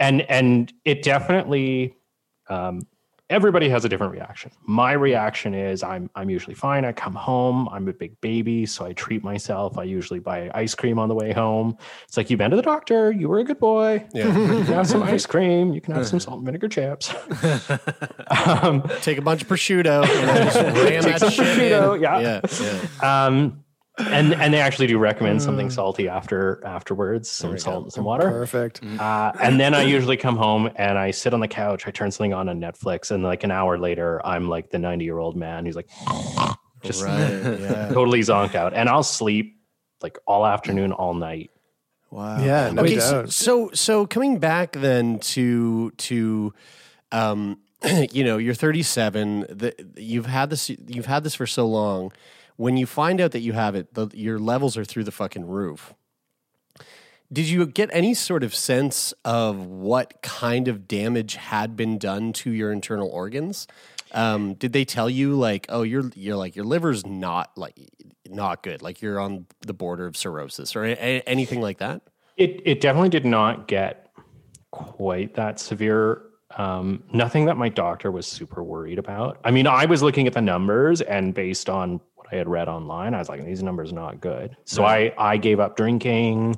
and and it definitely um, everybody has a different reaction. My reaction is I'm I'm usually fine. I come home. I'm a big baby, so I treat myself. I usually buy ice cream on the way home. It's like you've been to the doctor. You were a good boy. Yeah. You can have some ice cream. You can have some salt and vinegar chips. um, Take a bunch of prosciutto and just ram Take that some shit prosciutto, in. yeah. yeah, yeah. um, and and they actually do recommend something salty after afterwards, some salt and some water. Perfect. Uh, and then I usually come home and I sit on the couch. I turn something on on Netflix, and like an hour later, I'm like the 90 year old man who's like just Right, yeah. totally zonked out, and I'll sleep like all afternoon, all night. Wow. Yeah, no okay, so, doubt. so so coming back then to to um you know, you're 37, the, you've had this you've had this for so long. When you find out that you have it, the, your levels are through the fucking roof. Did you get any sort of sense of what kind of damage had been done to your internal organs? Um, did they tell you like, oh, you're you're like your liver's not like not good, like you're on the border of cirrhosis or a- anything like that? It it definitely did not get quite that severe. Um, nothing that my doctor was super worried about. I mean, I was looking at the numbers, and based on I had read online, I was like, these numbers are not good. So I I gave up drinking.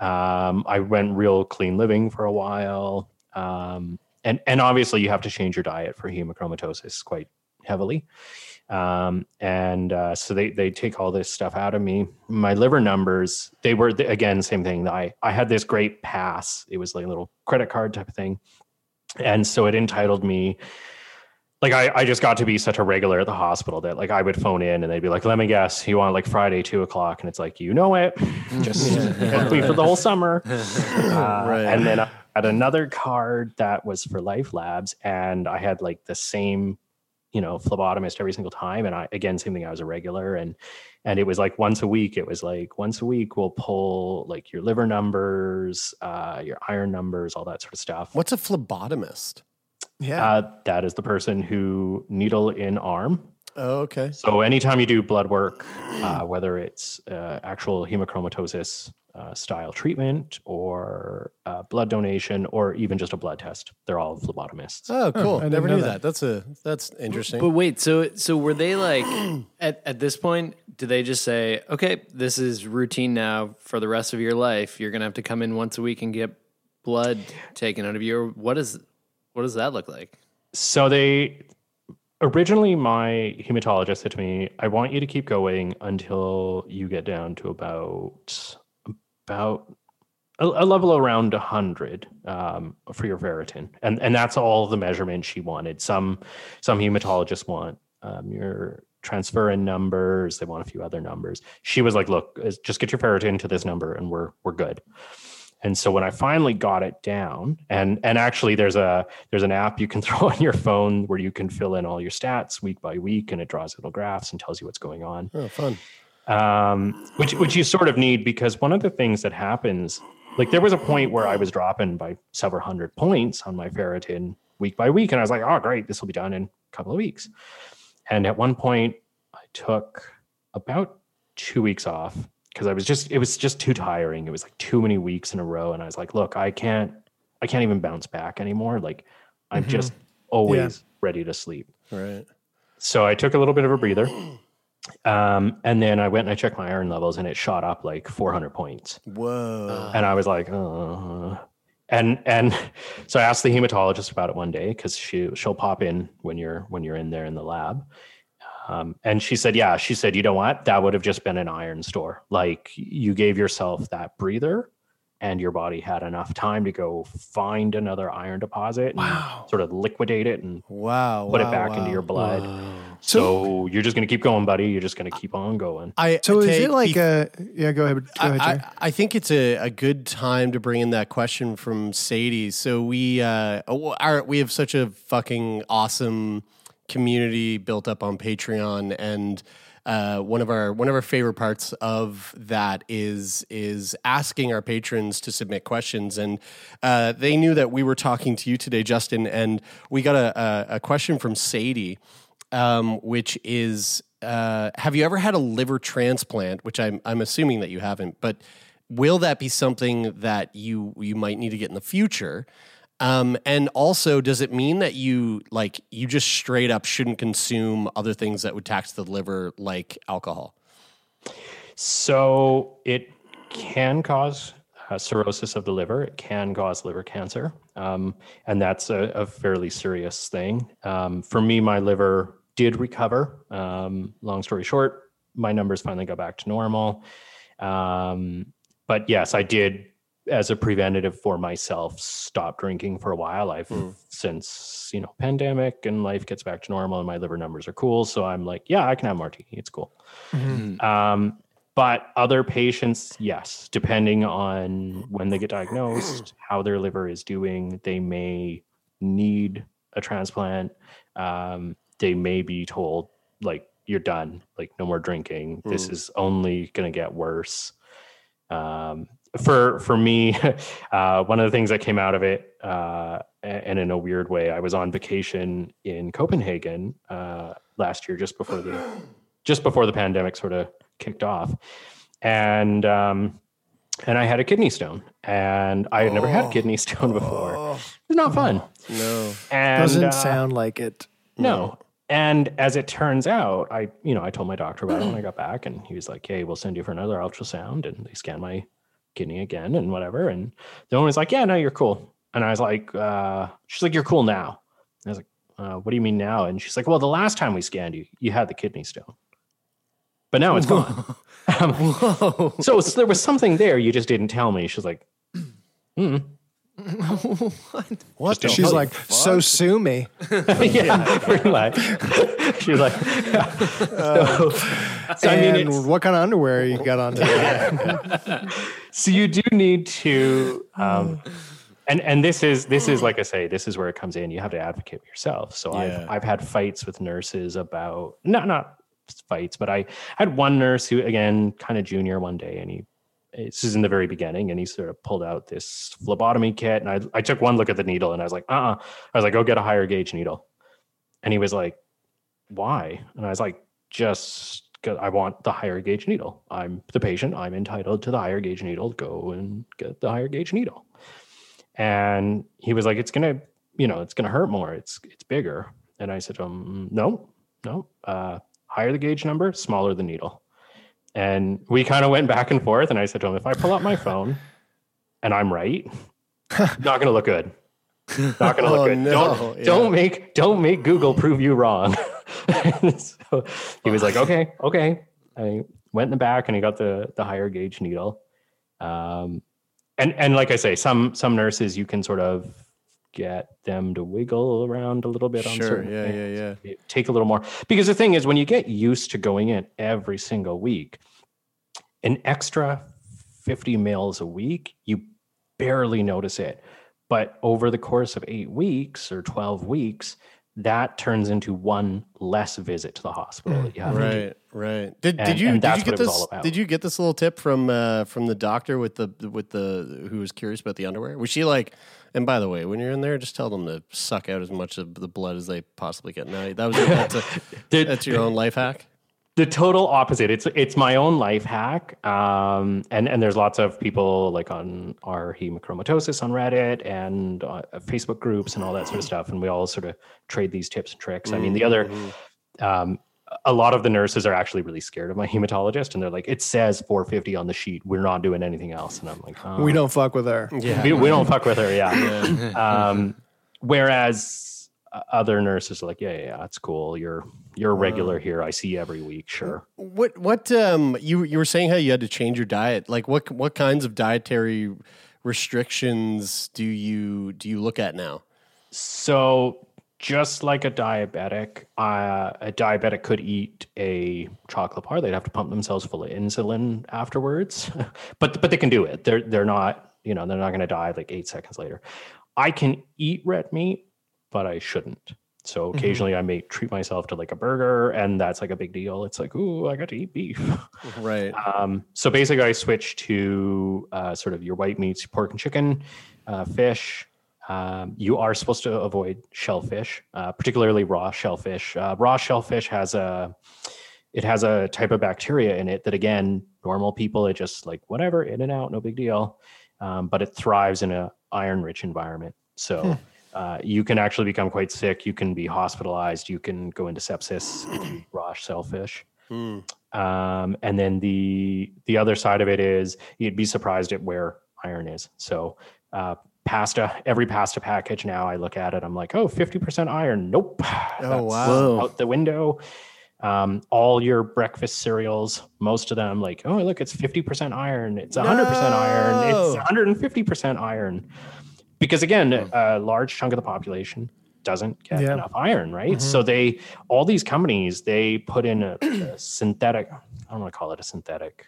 Um, I went real clean living for a while. Um, and and obviously you have to change your diet for hemochromatosis quite heavily. Um, and uh, so they they take all this stuff out of me. My liver numbers, they were again same thing. I I had this great pass. It was like a little credit card type of thing, and so it entitled me. Like I, I just got to be such a regular at the hospital that like I would phone in and they'd be like, "Let me guess, you want like Friday two o'clock?" And it's like, you know it, just me for the whole summer. Uh, And then I had another card that was for LifeLabs, and I had like the same, you know, phlebotomist every single time. And I again, same thing. I was a regular, and and it was like once a week. It was like once a week we'll pull like your liver numbers, uh, your iron numbers, all that sort of stuff. What's a phlebotomist? Yeah. Uh, that is the person who needle in arm. Oh, okay. So anytime you do blood work, uh, whether it's uh, actual hemochromatosis uh, style treatment or uh, blood donation or even just a blood test, they're all phlebotomists. Oh, cool. I Never knew that. that. That's a that's interesting. But wait, so so were they like at at this point? Do they just say, "Okay, this is routine now for the rest of your life. You're gonna have to come in once a week and get blood taken out of you"? Or what is what does that look like? So they originally my hematologist said to me, "I want you to keep going until you get down to about about a, a level around 100 um, for your ferritin. And and that's all the measurement she wanted. Some some hematologists want um, your transferrin numbers. They want a few other numbers. She was like look just get your ferritin to this number and we're we're good and so when i finally got it down and and actually there's a there's an app you can throw on your phone where you can fill in all your stats week by week and it draws little graphs and tells you what's going on oh, fun. um, which which you sort of need because one of the things that happens, like there was a point where I was dropping by several hundred points on my ferritin week by week, and I was like, oh great, this will be done in a couple of weeks. And at one point, I took about two weeks off because I was just it was just too tiring. It was like too many weeks in a row, and I was like, look, I can't I can't even bounce back anymore. Like I'm Mhm. just always ready to sleep. Right. So I took a little bit of a breather. Um, and then I went and I checked my iron levels and it shot up like 400 points. Whoa. And I was like, uh, and and so I asked the hematologist about it one day because she she'll pop in when you're when you're in there in the lab. Um, and she said, yeah, she said, you know what? That would have just been an iron store. Like you gave yourself that breather and your body had enough time to go find another iron deposit and sort of liquidate it and wow, put wow, it back wow. into your blood. So, you're just going to keep going, buddy. You're just going to keep on going. I So is it like bef- a yeah? Go ahead. Go ahead. I, Jerry. I, I think it's a, a good time to bring in that question from Sadie. So we uh, oh, our, we have such a fucking awesome community built up on Patreon, and uh, one of our one of our favorite parts of that is is asking our patrons to submit questions. And uh, they knew that we were talking to you today, Justin, and we got a, a, a question from Sadie, um, which is uh, have you ever had a liver transplant? Which I'm I'm assuming that you haven't, but will that be something that you you might need to get in the future? Um, and also, does it mean that you like you just straight up shouldn't consume other things that would tax the liver, like alcohol? So it can cause uh, cirrhosis of the liver. It can cause liver cancer, um, and that's a, a fairly serious thing. Um, for me, my liver did recover. Um, long story short, my numbers finally got back to normal. Um, but yes, I did, as a preventative for myself, stop drinking for a while. I've since you know pandemic and life gets back to normal, and my liver numbers are cool. So I'm like, yeah, I can have martini. It's cool. Um, but other patients, yes, depending on when they get diagnosed, how their liver is doing, they may need a transplant. Um, they may be told, like, you're done, like, no more drinking. This Mm. is only going to get worse. Um, for for me, uh, one of the things that came out of it, uh, and in a weird way, I was on vacation in Copenhagen uh, last year, just before the just before the pandemic sort of kicked off, and um, and I had a kidney stone, and I had never had kidney stone before. It's not fun. No, And, Doesn't uh, sound like it. no. And as it turns out, I, you know, I told my doctor about it when I got back, and he was like, "Hey, we'll send you for another ultrasound." And they scanned my kidney again and whatever. And the woman was like, "Yeah, no, you're cool." And I was like, uh, "She's like, you're cool now." And I was like, uh, "What do you mean now?" And she's like, "Well, the last time we scanned you, you had the kidney stone, but now it's gone." Um, so, so there was something there you just didn't tell me. She's like, "Hmm." What? the She's fuck? like, so sue me. yeah, pretty much. She's like, so, so I mean, and what kind of underwear you got on today? so you do need to, um, and and this is this is like I say, this is where it comes in. You have to advocate for yourself. So Yeah. I've I've had fights with nurses about not not fights, but I had one nurse who again kind of junior one day, and he this is in the very beginning, and he sort of pulled out this phlebotomy kit, and I I took one look at the needle, and I was like, uh, uh I was like, go get a higher gauge needle, and he was like, why? And I was like, just 'cause I want the higher gauge needle. I'm the patient. I'm entitled to the higher gauge needle. Go and get the higher gauge needle. And he was like, it's gonna, you know, it's gonna hurt more. It's it's bigger. And I said, um, no, no. Uh, higher the gauge number, smaller the needle. And we kind of went back and forth. And I said to him, if I pull out my phone and I'm right, not gonna look good. Not gonna look Oh, good. no. Don't Yeah. don't make don't make Google prove you wrong. so he was like, okay, okay. I went in the back and he got the the higher gauge needle. Um, and and like I say, some some nurses you can sort of get them to wiggle around a little bit on Sure. certain Yeah, things. yeah, yeah. Take a little more because the thing is, when you get used to going in every single week, an extra fifty mils a week, you barely notice it. But over the course of eight weeks or twelve weeks, that turns into one less visit to the hospital that you have. Right, right. Did, And- did you did you get what it was this? all about. Did you get this little tip from uh, from the doctor with the with the who was curious about the underwear? Was she like? And by the way, when you're in there, just tell them to suck out as much of the blood as they possibly can. Now that was that's, a, that's your own life hack. the total opposite. It's it's my own life hack, um, and and there's lots of people like on our hemochromatosis on Reddit and uh, Facebook groups and all that sort of stuff, and we all sort of trade these tips and tricks. I mean, the other, um, a lot of the nurses are actually really scared of my hematologist, and they're like, "It says 450 on the sheet. We're not doing anything else." And I'm like, oh. We don't fuck with her. we, we don't fuck with her." Yeah. um, whereas uh, other nurses are like, "Yeah, yeah, yeah, that's cool. You're you're a regular here. I see you every week. Sure." What what um you you were saying how you had to change your diet? Like what what kinds of dietary restrictions do you do you look at now? So, just like a diabetic, uh, a diabetic could eat a chocolate bar. They'd have to pump themselves full of insulin afterwards, but but they can do it. They're they're not you know they're not going to die like eight seconds later. I can eat red meat, but I shouldn't. So Mm-hmm. occasionally I may treat myself to like a burger, and that's like a big deal. It's like, ooh, I got to eat beef. Right. Um, so basically, I switched to uh, sort of your white meats, pork and chicken, uh, fish. Um, you are supposed to avoid shellfish, uh, particularly raw shellfish. Uh, raw shellfish has a it has a type of bacteria in it that again, normal people it just like whatever, in and out, no big deal. Um, but it thrives in a iron rich environment. So. Uh, you can actually become quite sick. You can be hospitalized. You can go into sepsis if you raw shellfish. Um, and then the the other side of it is you'd be surprised at where iron is. So uh, pasta, every pasta package now, I look at it, I'm like, oh, 50% iron. Nope. Oh, wow. Out the window. Um, all your breakfast cereals, most of them, like, oh, look, it's 50% iron. It's 100% iron. It's 150% iron. Because again, a large chunk of the population doesn't get Yeah. enough iron, right? So they, all these companies, they put in a, a synthetic. I don't want to call it a synthetic.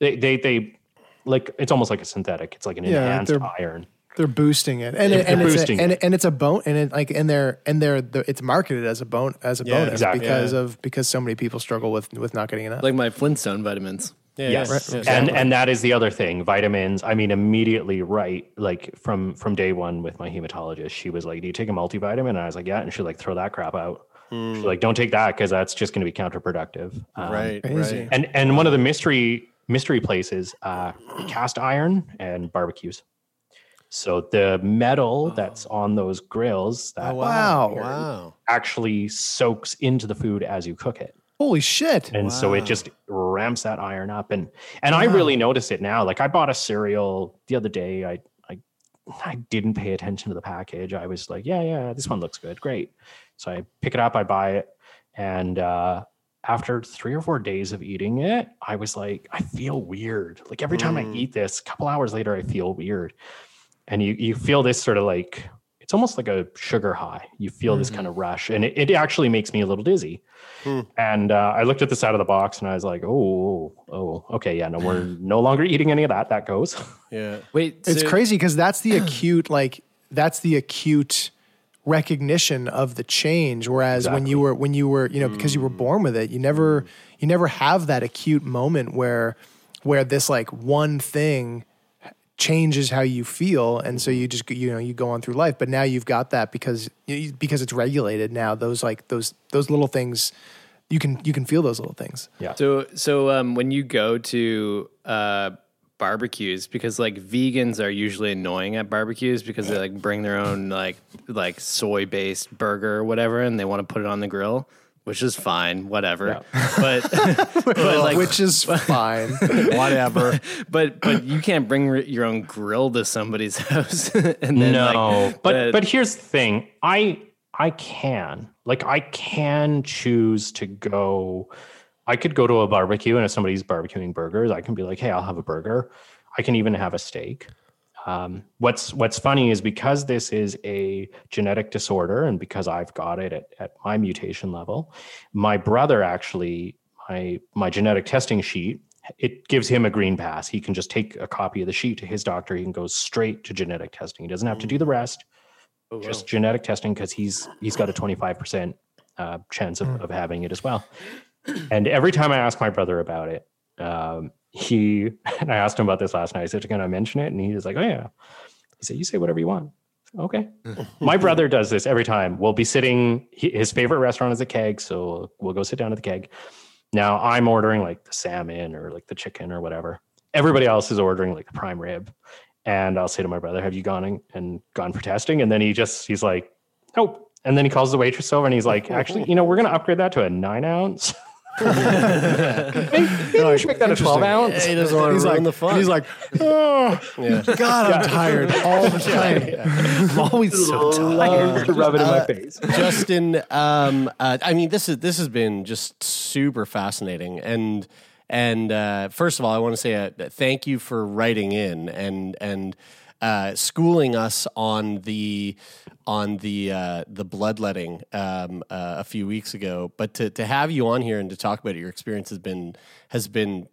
They, they, they, like it's almost like a synthetic. It's like an Yeah, enhanced iron. They're boosting it, and They're it, and it's boosting a, and, and it's a bone, and it like and they're and they're the, it's marketed as a bone as a Yeah, bonus exactly. because Yeah. of because so many people struggle with with not getting enough. Like my Flintstone vitamins. Yeah, yes, yeah, yeah. and and that is the other thing. Vitamins. I mean, immediately right, like from from day one with my hematologist, she was like, "Do you take a multivitamin?" And I was like, "Yeah," and she like throw that crap out. She's like, "Don't take that because that's just going to be counterproductive." Um, right, Crazy. right. And and one of the mystery mystery places, uh, cast iron and barbecues. So the metal that's on those grills that Oh, Wow. Wow. actually soaks into the food as you cook it. Holy shit! and so it just ramps that iron up. And and i really notice it now. Like i bought a cereal the other day. I i i didn't pay attention to the package. I was like yeah yeah this one looks good. Great. So i pick it up i buy it. And uh after three or four days of eating it i was like i feel weird. Like every time i eat this a couple hours later i feel weird and you you feel this sort of like it's almost like a sugar high you feel this mm-hmm. kind of rush and it, it actually makes me a little dizzy hmm. and uh, I looked at this out of the box and I was like, oh, oh, oh okay, yeah, no, we're no longer eating any of that. That goes. Yeah. Wait, It's crazy because that's the acute like that's the acute recognition of the change. Whereas when you were when you were you know because you were mm. born with it, you never mm. you never have that acute moment where where this like one thing changes how you feel and so you just you know you go on through life. But now you've got that because you- because it's regulated now those like those those little things you can you can feel those little things. Yeah. So so um, when you go to uh, barbecues, because like vegans are usually annoying at barbecues because they like bring their own like like soy based burger or whatever, and they want to put it on the grill, which is fine, whatever. But but like which is fine Whatever. but but you can't bring r- your own grill to somebody's house and then no, like, but but here's the thing. I I can like I can choose to go. I could go to a barbecue and if somebody's barbecuing burgers, I can be like, hey, I'll have a burger. I can even have a steak. Um, what's what's funny is because this is a genetic disorder and because I've got it at, at my mutation level, my brother actually my my genetic testing sheet it gives him a green pass. He can just take a copy of the sheet to his doctor. He can go straight to genetic testing. He doesn't have to do the rest. just genetic testing because he's he's got a twenty five percent uh, chance of, of having it as well. And every time I ask my brother about it, um, he and I asked him about this last night. I said, "Can I mention it?" And he was like, "Oh yeah." He said, "You say whatever you want." Okay. my brother does this every time. We'll be sitting. His favorite restaurant is a keg, so we'll go sit down at the Keg. Now I'm ordering like the salmon or like the chicken or whatever. Everybody else is ordering like the prime rib. And I'll say to my brother, Have you gone and, and gone for testing? And then he just, he's like, Nope. And then he calls the waitress over and he's like, Actually, you know, we're going to upgrade that to a nine ounce. Maybe, maybe we should make that a 12 ounce. He doesn't want to He's ruin like, the fun. he's like, oh, yeah. God, I'm tired all the time. I'm always so tired. Rub it in Uh, my face. Justin, um, uh, I mean, this is this has been just super fascinating, and and uh, first of all, I want to say a, thank you for writing in and and uh, schooling us on the on the uh, the bloodletting um, uh, a few weeks ago. But to to have you on here and to talk about it, your experience has been has been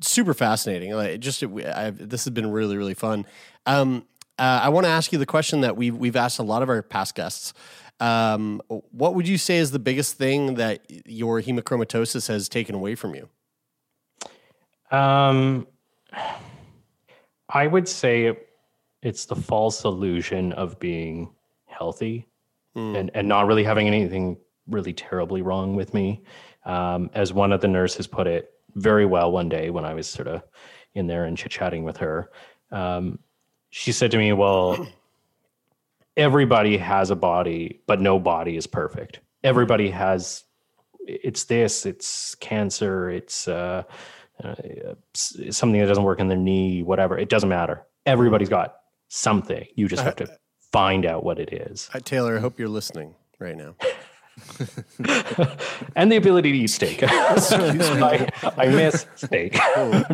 super fascinating. Like just I've, this has been really really fun. Um, uh, I want to ask you the question that we've we've asked a lot of our past guests. Um, what would you say is the biggest thing that your hemochromatosis has taken away from you? Um, I would say it's the false illusion of being healthy and, and not really having anything really terribly wrong with me. Um, as one of the nurses put it very well one day when I was sort of in there and chit chatting with her, um, she said to me, Well, everybody has a body, but no body is perfect. Everybody has it's this, it's cancer, it's uh, uh, something that doesn't work in their knee, whatever. It doesn't matter. Everybody's got something. You just have to find out what it is. Uh, Taylor, I hope you're listening right now. and the ability to eat steak. I, I miss steak.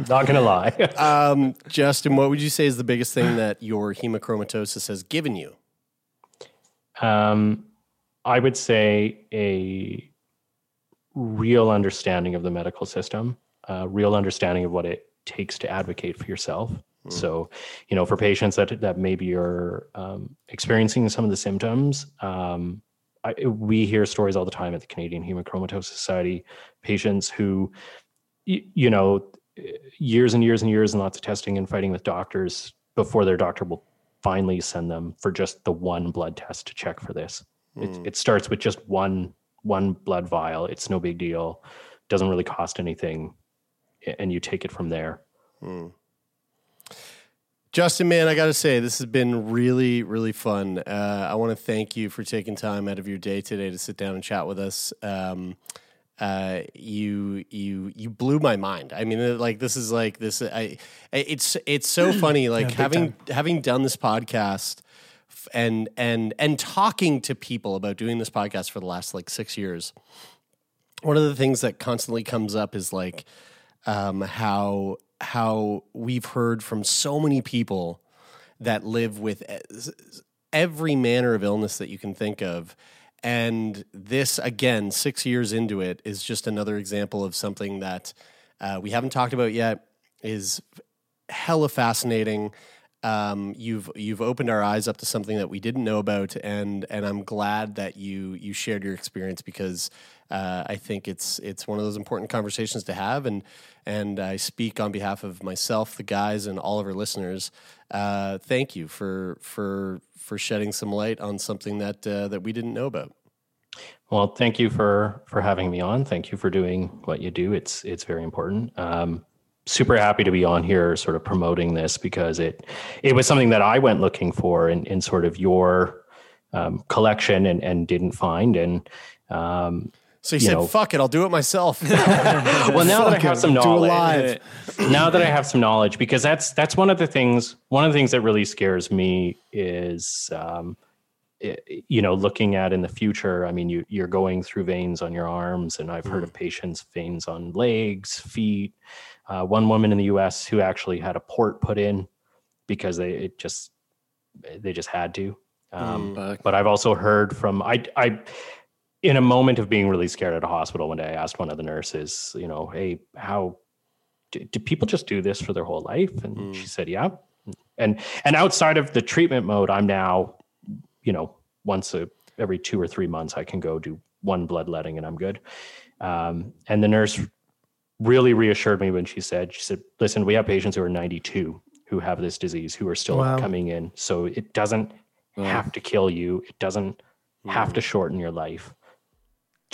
Not gonna lie. Um, Justin, what would you say is the biggest thing that your hemochromatosis has given you? Um, I would say a real understanding of the medical system, a real understanding of what it takes to advocate for yourself. So, you know, for patients that that maybe are um, experiencing some of the symptoms, um, I, we hear stories all the time at the Canadian Hemochromatosis Society. Patients who, y- you know, years and years and years and lots of testing and fighting with doctors before their doctor will finally send them for just the one blood test to check for this. It, it starts with just one one blood vial. It's no big deal. Doesn't really cost anything, and you take it from there. Justin, man, I got to say, this has been really, really fun. Uh, I want to thank you for taking time out of your day today to sit down and chat with us. Um, uh, you, you, you blew my mind. I mean, like this is like this. I, it's, it's so funny. Like big having having done this podcast and and and talking to people about doing this podcast for the last like six years. One of the things that constantly comes up is like um, how how we've heard from so many people that live with every manner of illness that you can think of. And this, again, six years into it, is just another example of something that uh, we haven't talked about yet. Is hella fascinating. Um, you've you've opened our eyes up to something that we didn't know about, and and I'm glad that you you shared your experience because uh, I think it's it's one of those important conversations to have, and and I speak on behalf of myself, the guys, and all of our listeners. Uh, thank you for for for shedding some light on something that uh, that we didn't know about. Well, thank you for for having me on. Thank you for doing what you do. It's it's very important. Um, super happy to be on here, sort of promoting this because it it was something that I went looking for in in sort of your um, collection and and didn't find and. Um, So you, You said, know- "Fuck it, I'll do it myself." well, now that I have it, some knowledge, now that I have some knowledge, because that's that's one of the things. One of the things that really scares me is, um, i- you know, looking at in the future. I mean, you you're going through veins on your arms, and I've heard of patients veins on legs, feet. Uh, one woman in the U.S. who actually had a port put in because they it just they just had to. Um, but I've also heard from I I in a moment of being really scared at a hospital one day, I asked one of the nurses, you know, hey, how do, do people just do this for their whole life? And she said, yeah. And and outside of the treatment mode, I'm now, you know, once a every two or three months, I can go do one bloodletting and I'm good. Um, and the nurse really reassured me when she said, she said, listen, we have patients who are 92 who have this disease who are still Wow. coming in. So it doesn't have to kill you. It doesn't have to shorten your life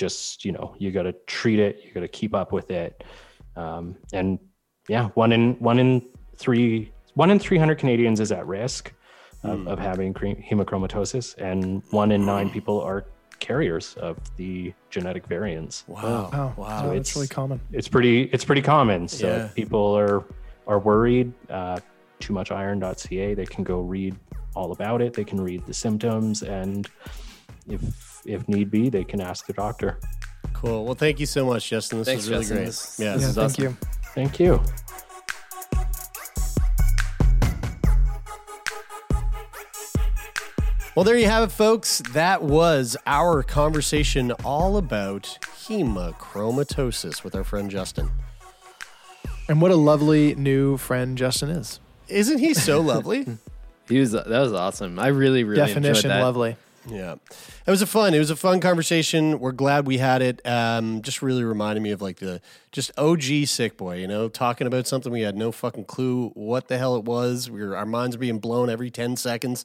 just you know you got to treat it you got to keep up with it um, and yeah one in one in three one in 300 canadians is at risk of, of having hemochromatosis and one in nine people are carriers of the genetic variants Wow. Wow. wow, that's really common. it's pretty it's pretty common so Yeah. people are are worried uh, too much iron.ca they can go read all about it they can read the symptoms and if if need be they can ask the doctor Cool. Well, thank you so much, Justin. This Thanks, was really Justin. great. This- yeah. this Yeah, is thank awesome. you. thank you Well, there you have it, folks. That was our conversation all about hemochromatosis with our friend Justin. And what a lovely new friend Justin is. Isn't he so lovely? He was that was awesome. I really really Definition enjoyed that. lovely. Yeah, it was a fun. It was a fun conversation. We're glad we had it. Um, just really reminded me of like the just OG sick boy. You know, talking about something we had no fucking clue what the hell it was. We were our minds were being blown every ten seconds.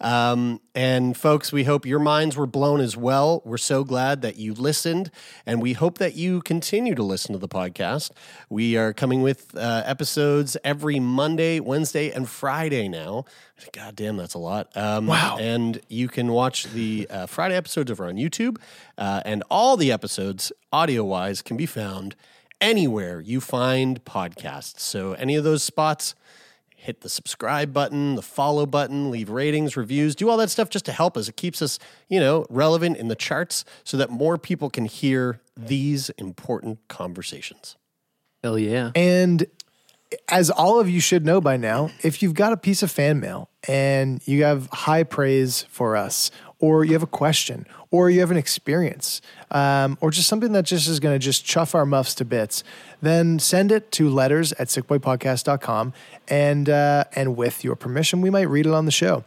Um, and folks, we hope your minds were blown as well. We're so glad that you listened, and we hope that you continue to listen to the podcast. We are coming with uh, episodes every Monday, Wednesday, and Friday now. God damn, that's a lot. Um, Wow. And you can watch the uh, Friday episodes over on YouTube, uh, and all the episodes, audio wise, can be found anywhere you find podcasts. So, any of those spots, hit the subscribe button, the follow button, leave ratings, reviews, do all that stuff just to help us. It keeps us, you know, relevant in the charts so that more people can hear these important conversations. Hell yeah. And as all of you should know by now, if you've got a piece of fan mail and you have high praise for us, or you have a question, or you have an experience, um, or just something that just is going to just chuff our muffs to bits, then send it to letters at sickboypodcast.com. And, uh, and with your permission, we might read it on the show.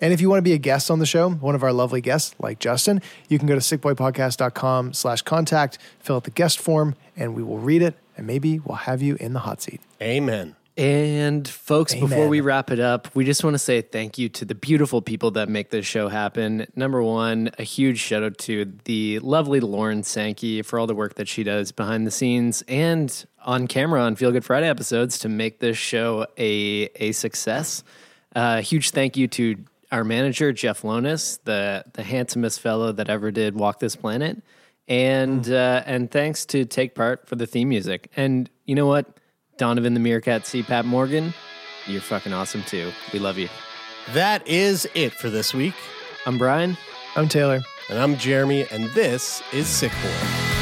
And if you want to be a guest on the show, one of our lovely guests like Justin, you can go to sickboypodcast.com slash contact, fill out the guest form, and we will read it. And maybe we'll have you in the hot seat. Amen. And folks, before we wrap it up, we just want to say thank you to the beautiful people that make this show happen. Number one, a huge shout out to the lovely Lauren Sankey for all the work that she does behind the scenes and on camera on Feel Good Friday episodes to make this show a a success. Uh, huge thank you to our manager Jeff Lonis, the the handsomest fellow that ever did walk this planet, and uh, and thanks to Take Part for the theme music. And you know what? Donovan the Meerkat CPAP Morgan, you're fucking awesome too. We love you. That is it for this week. I'm Brian. I'm Taylor. And I'm Jeremie, and this is Sick Boy.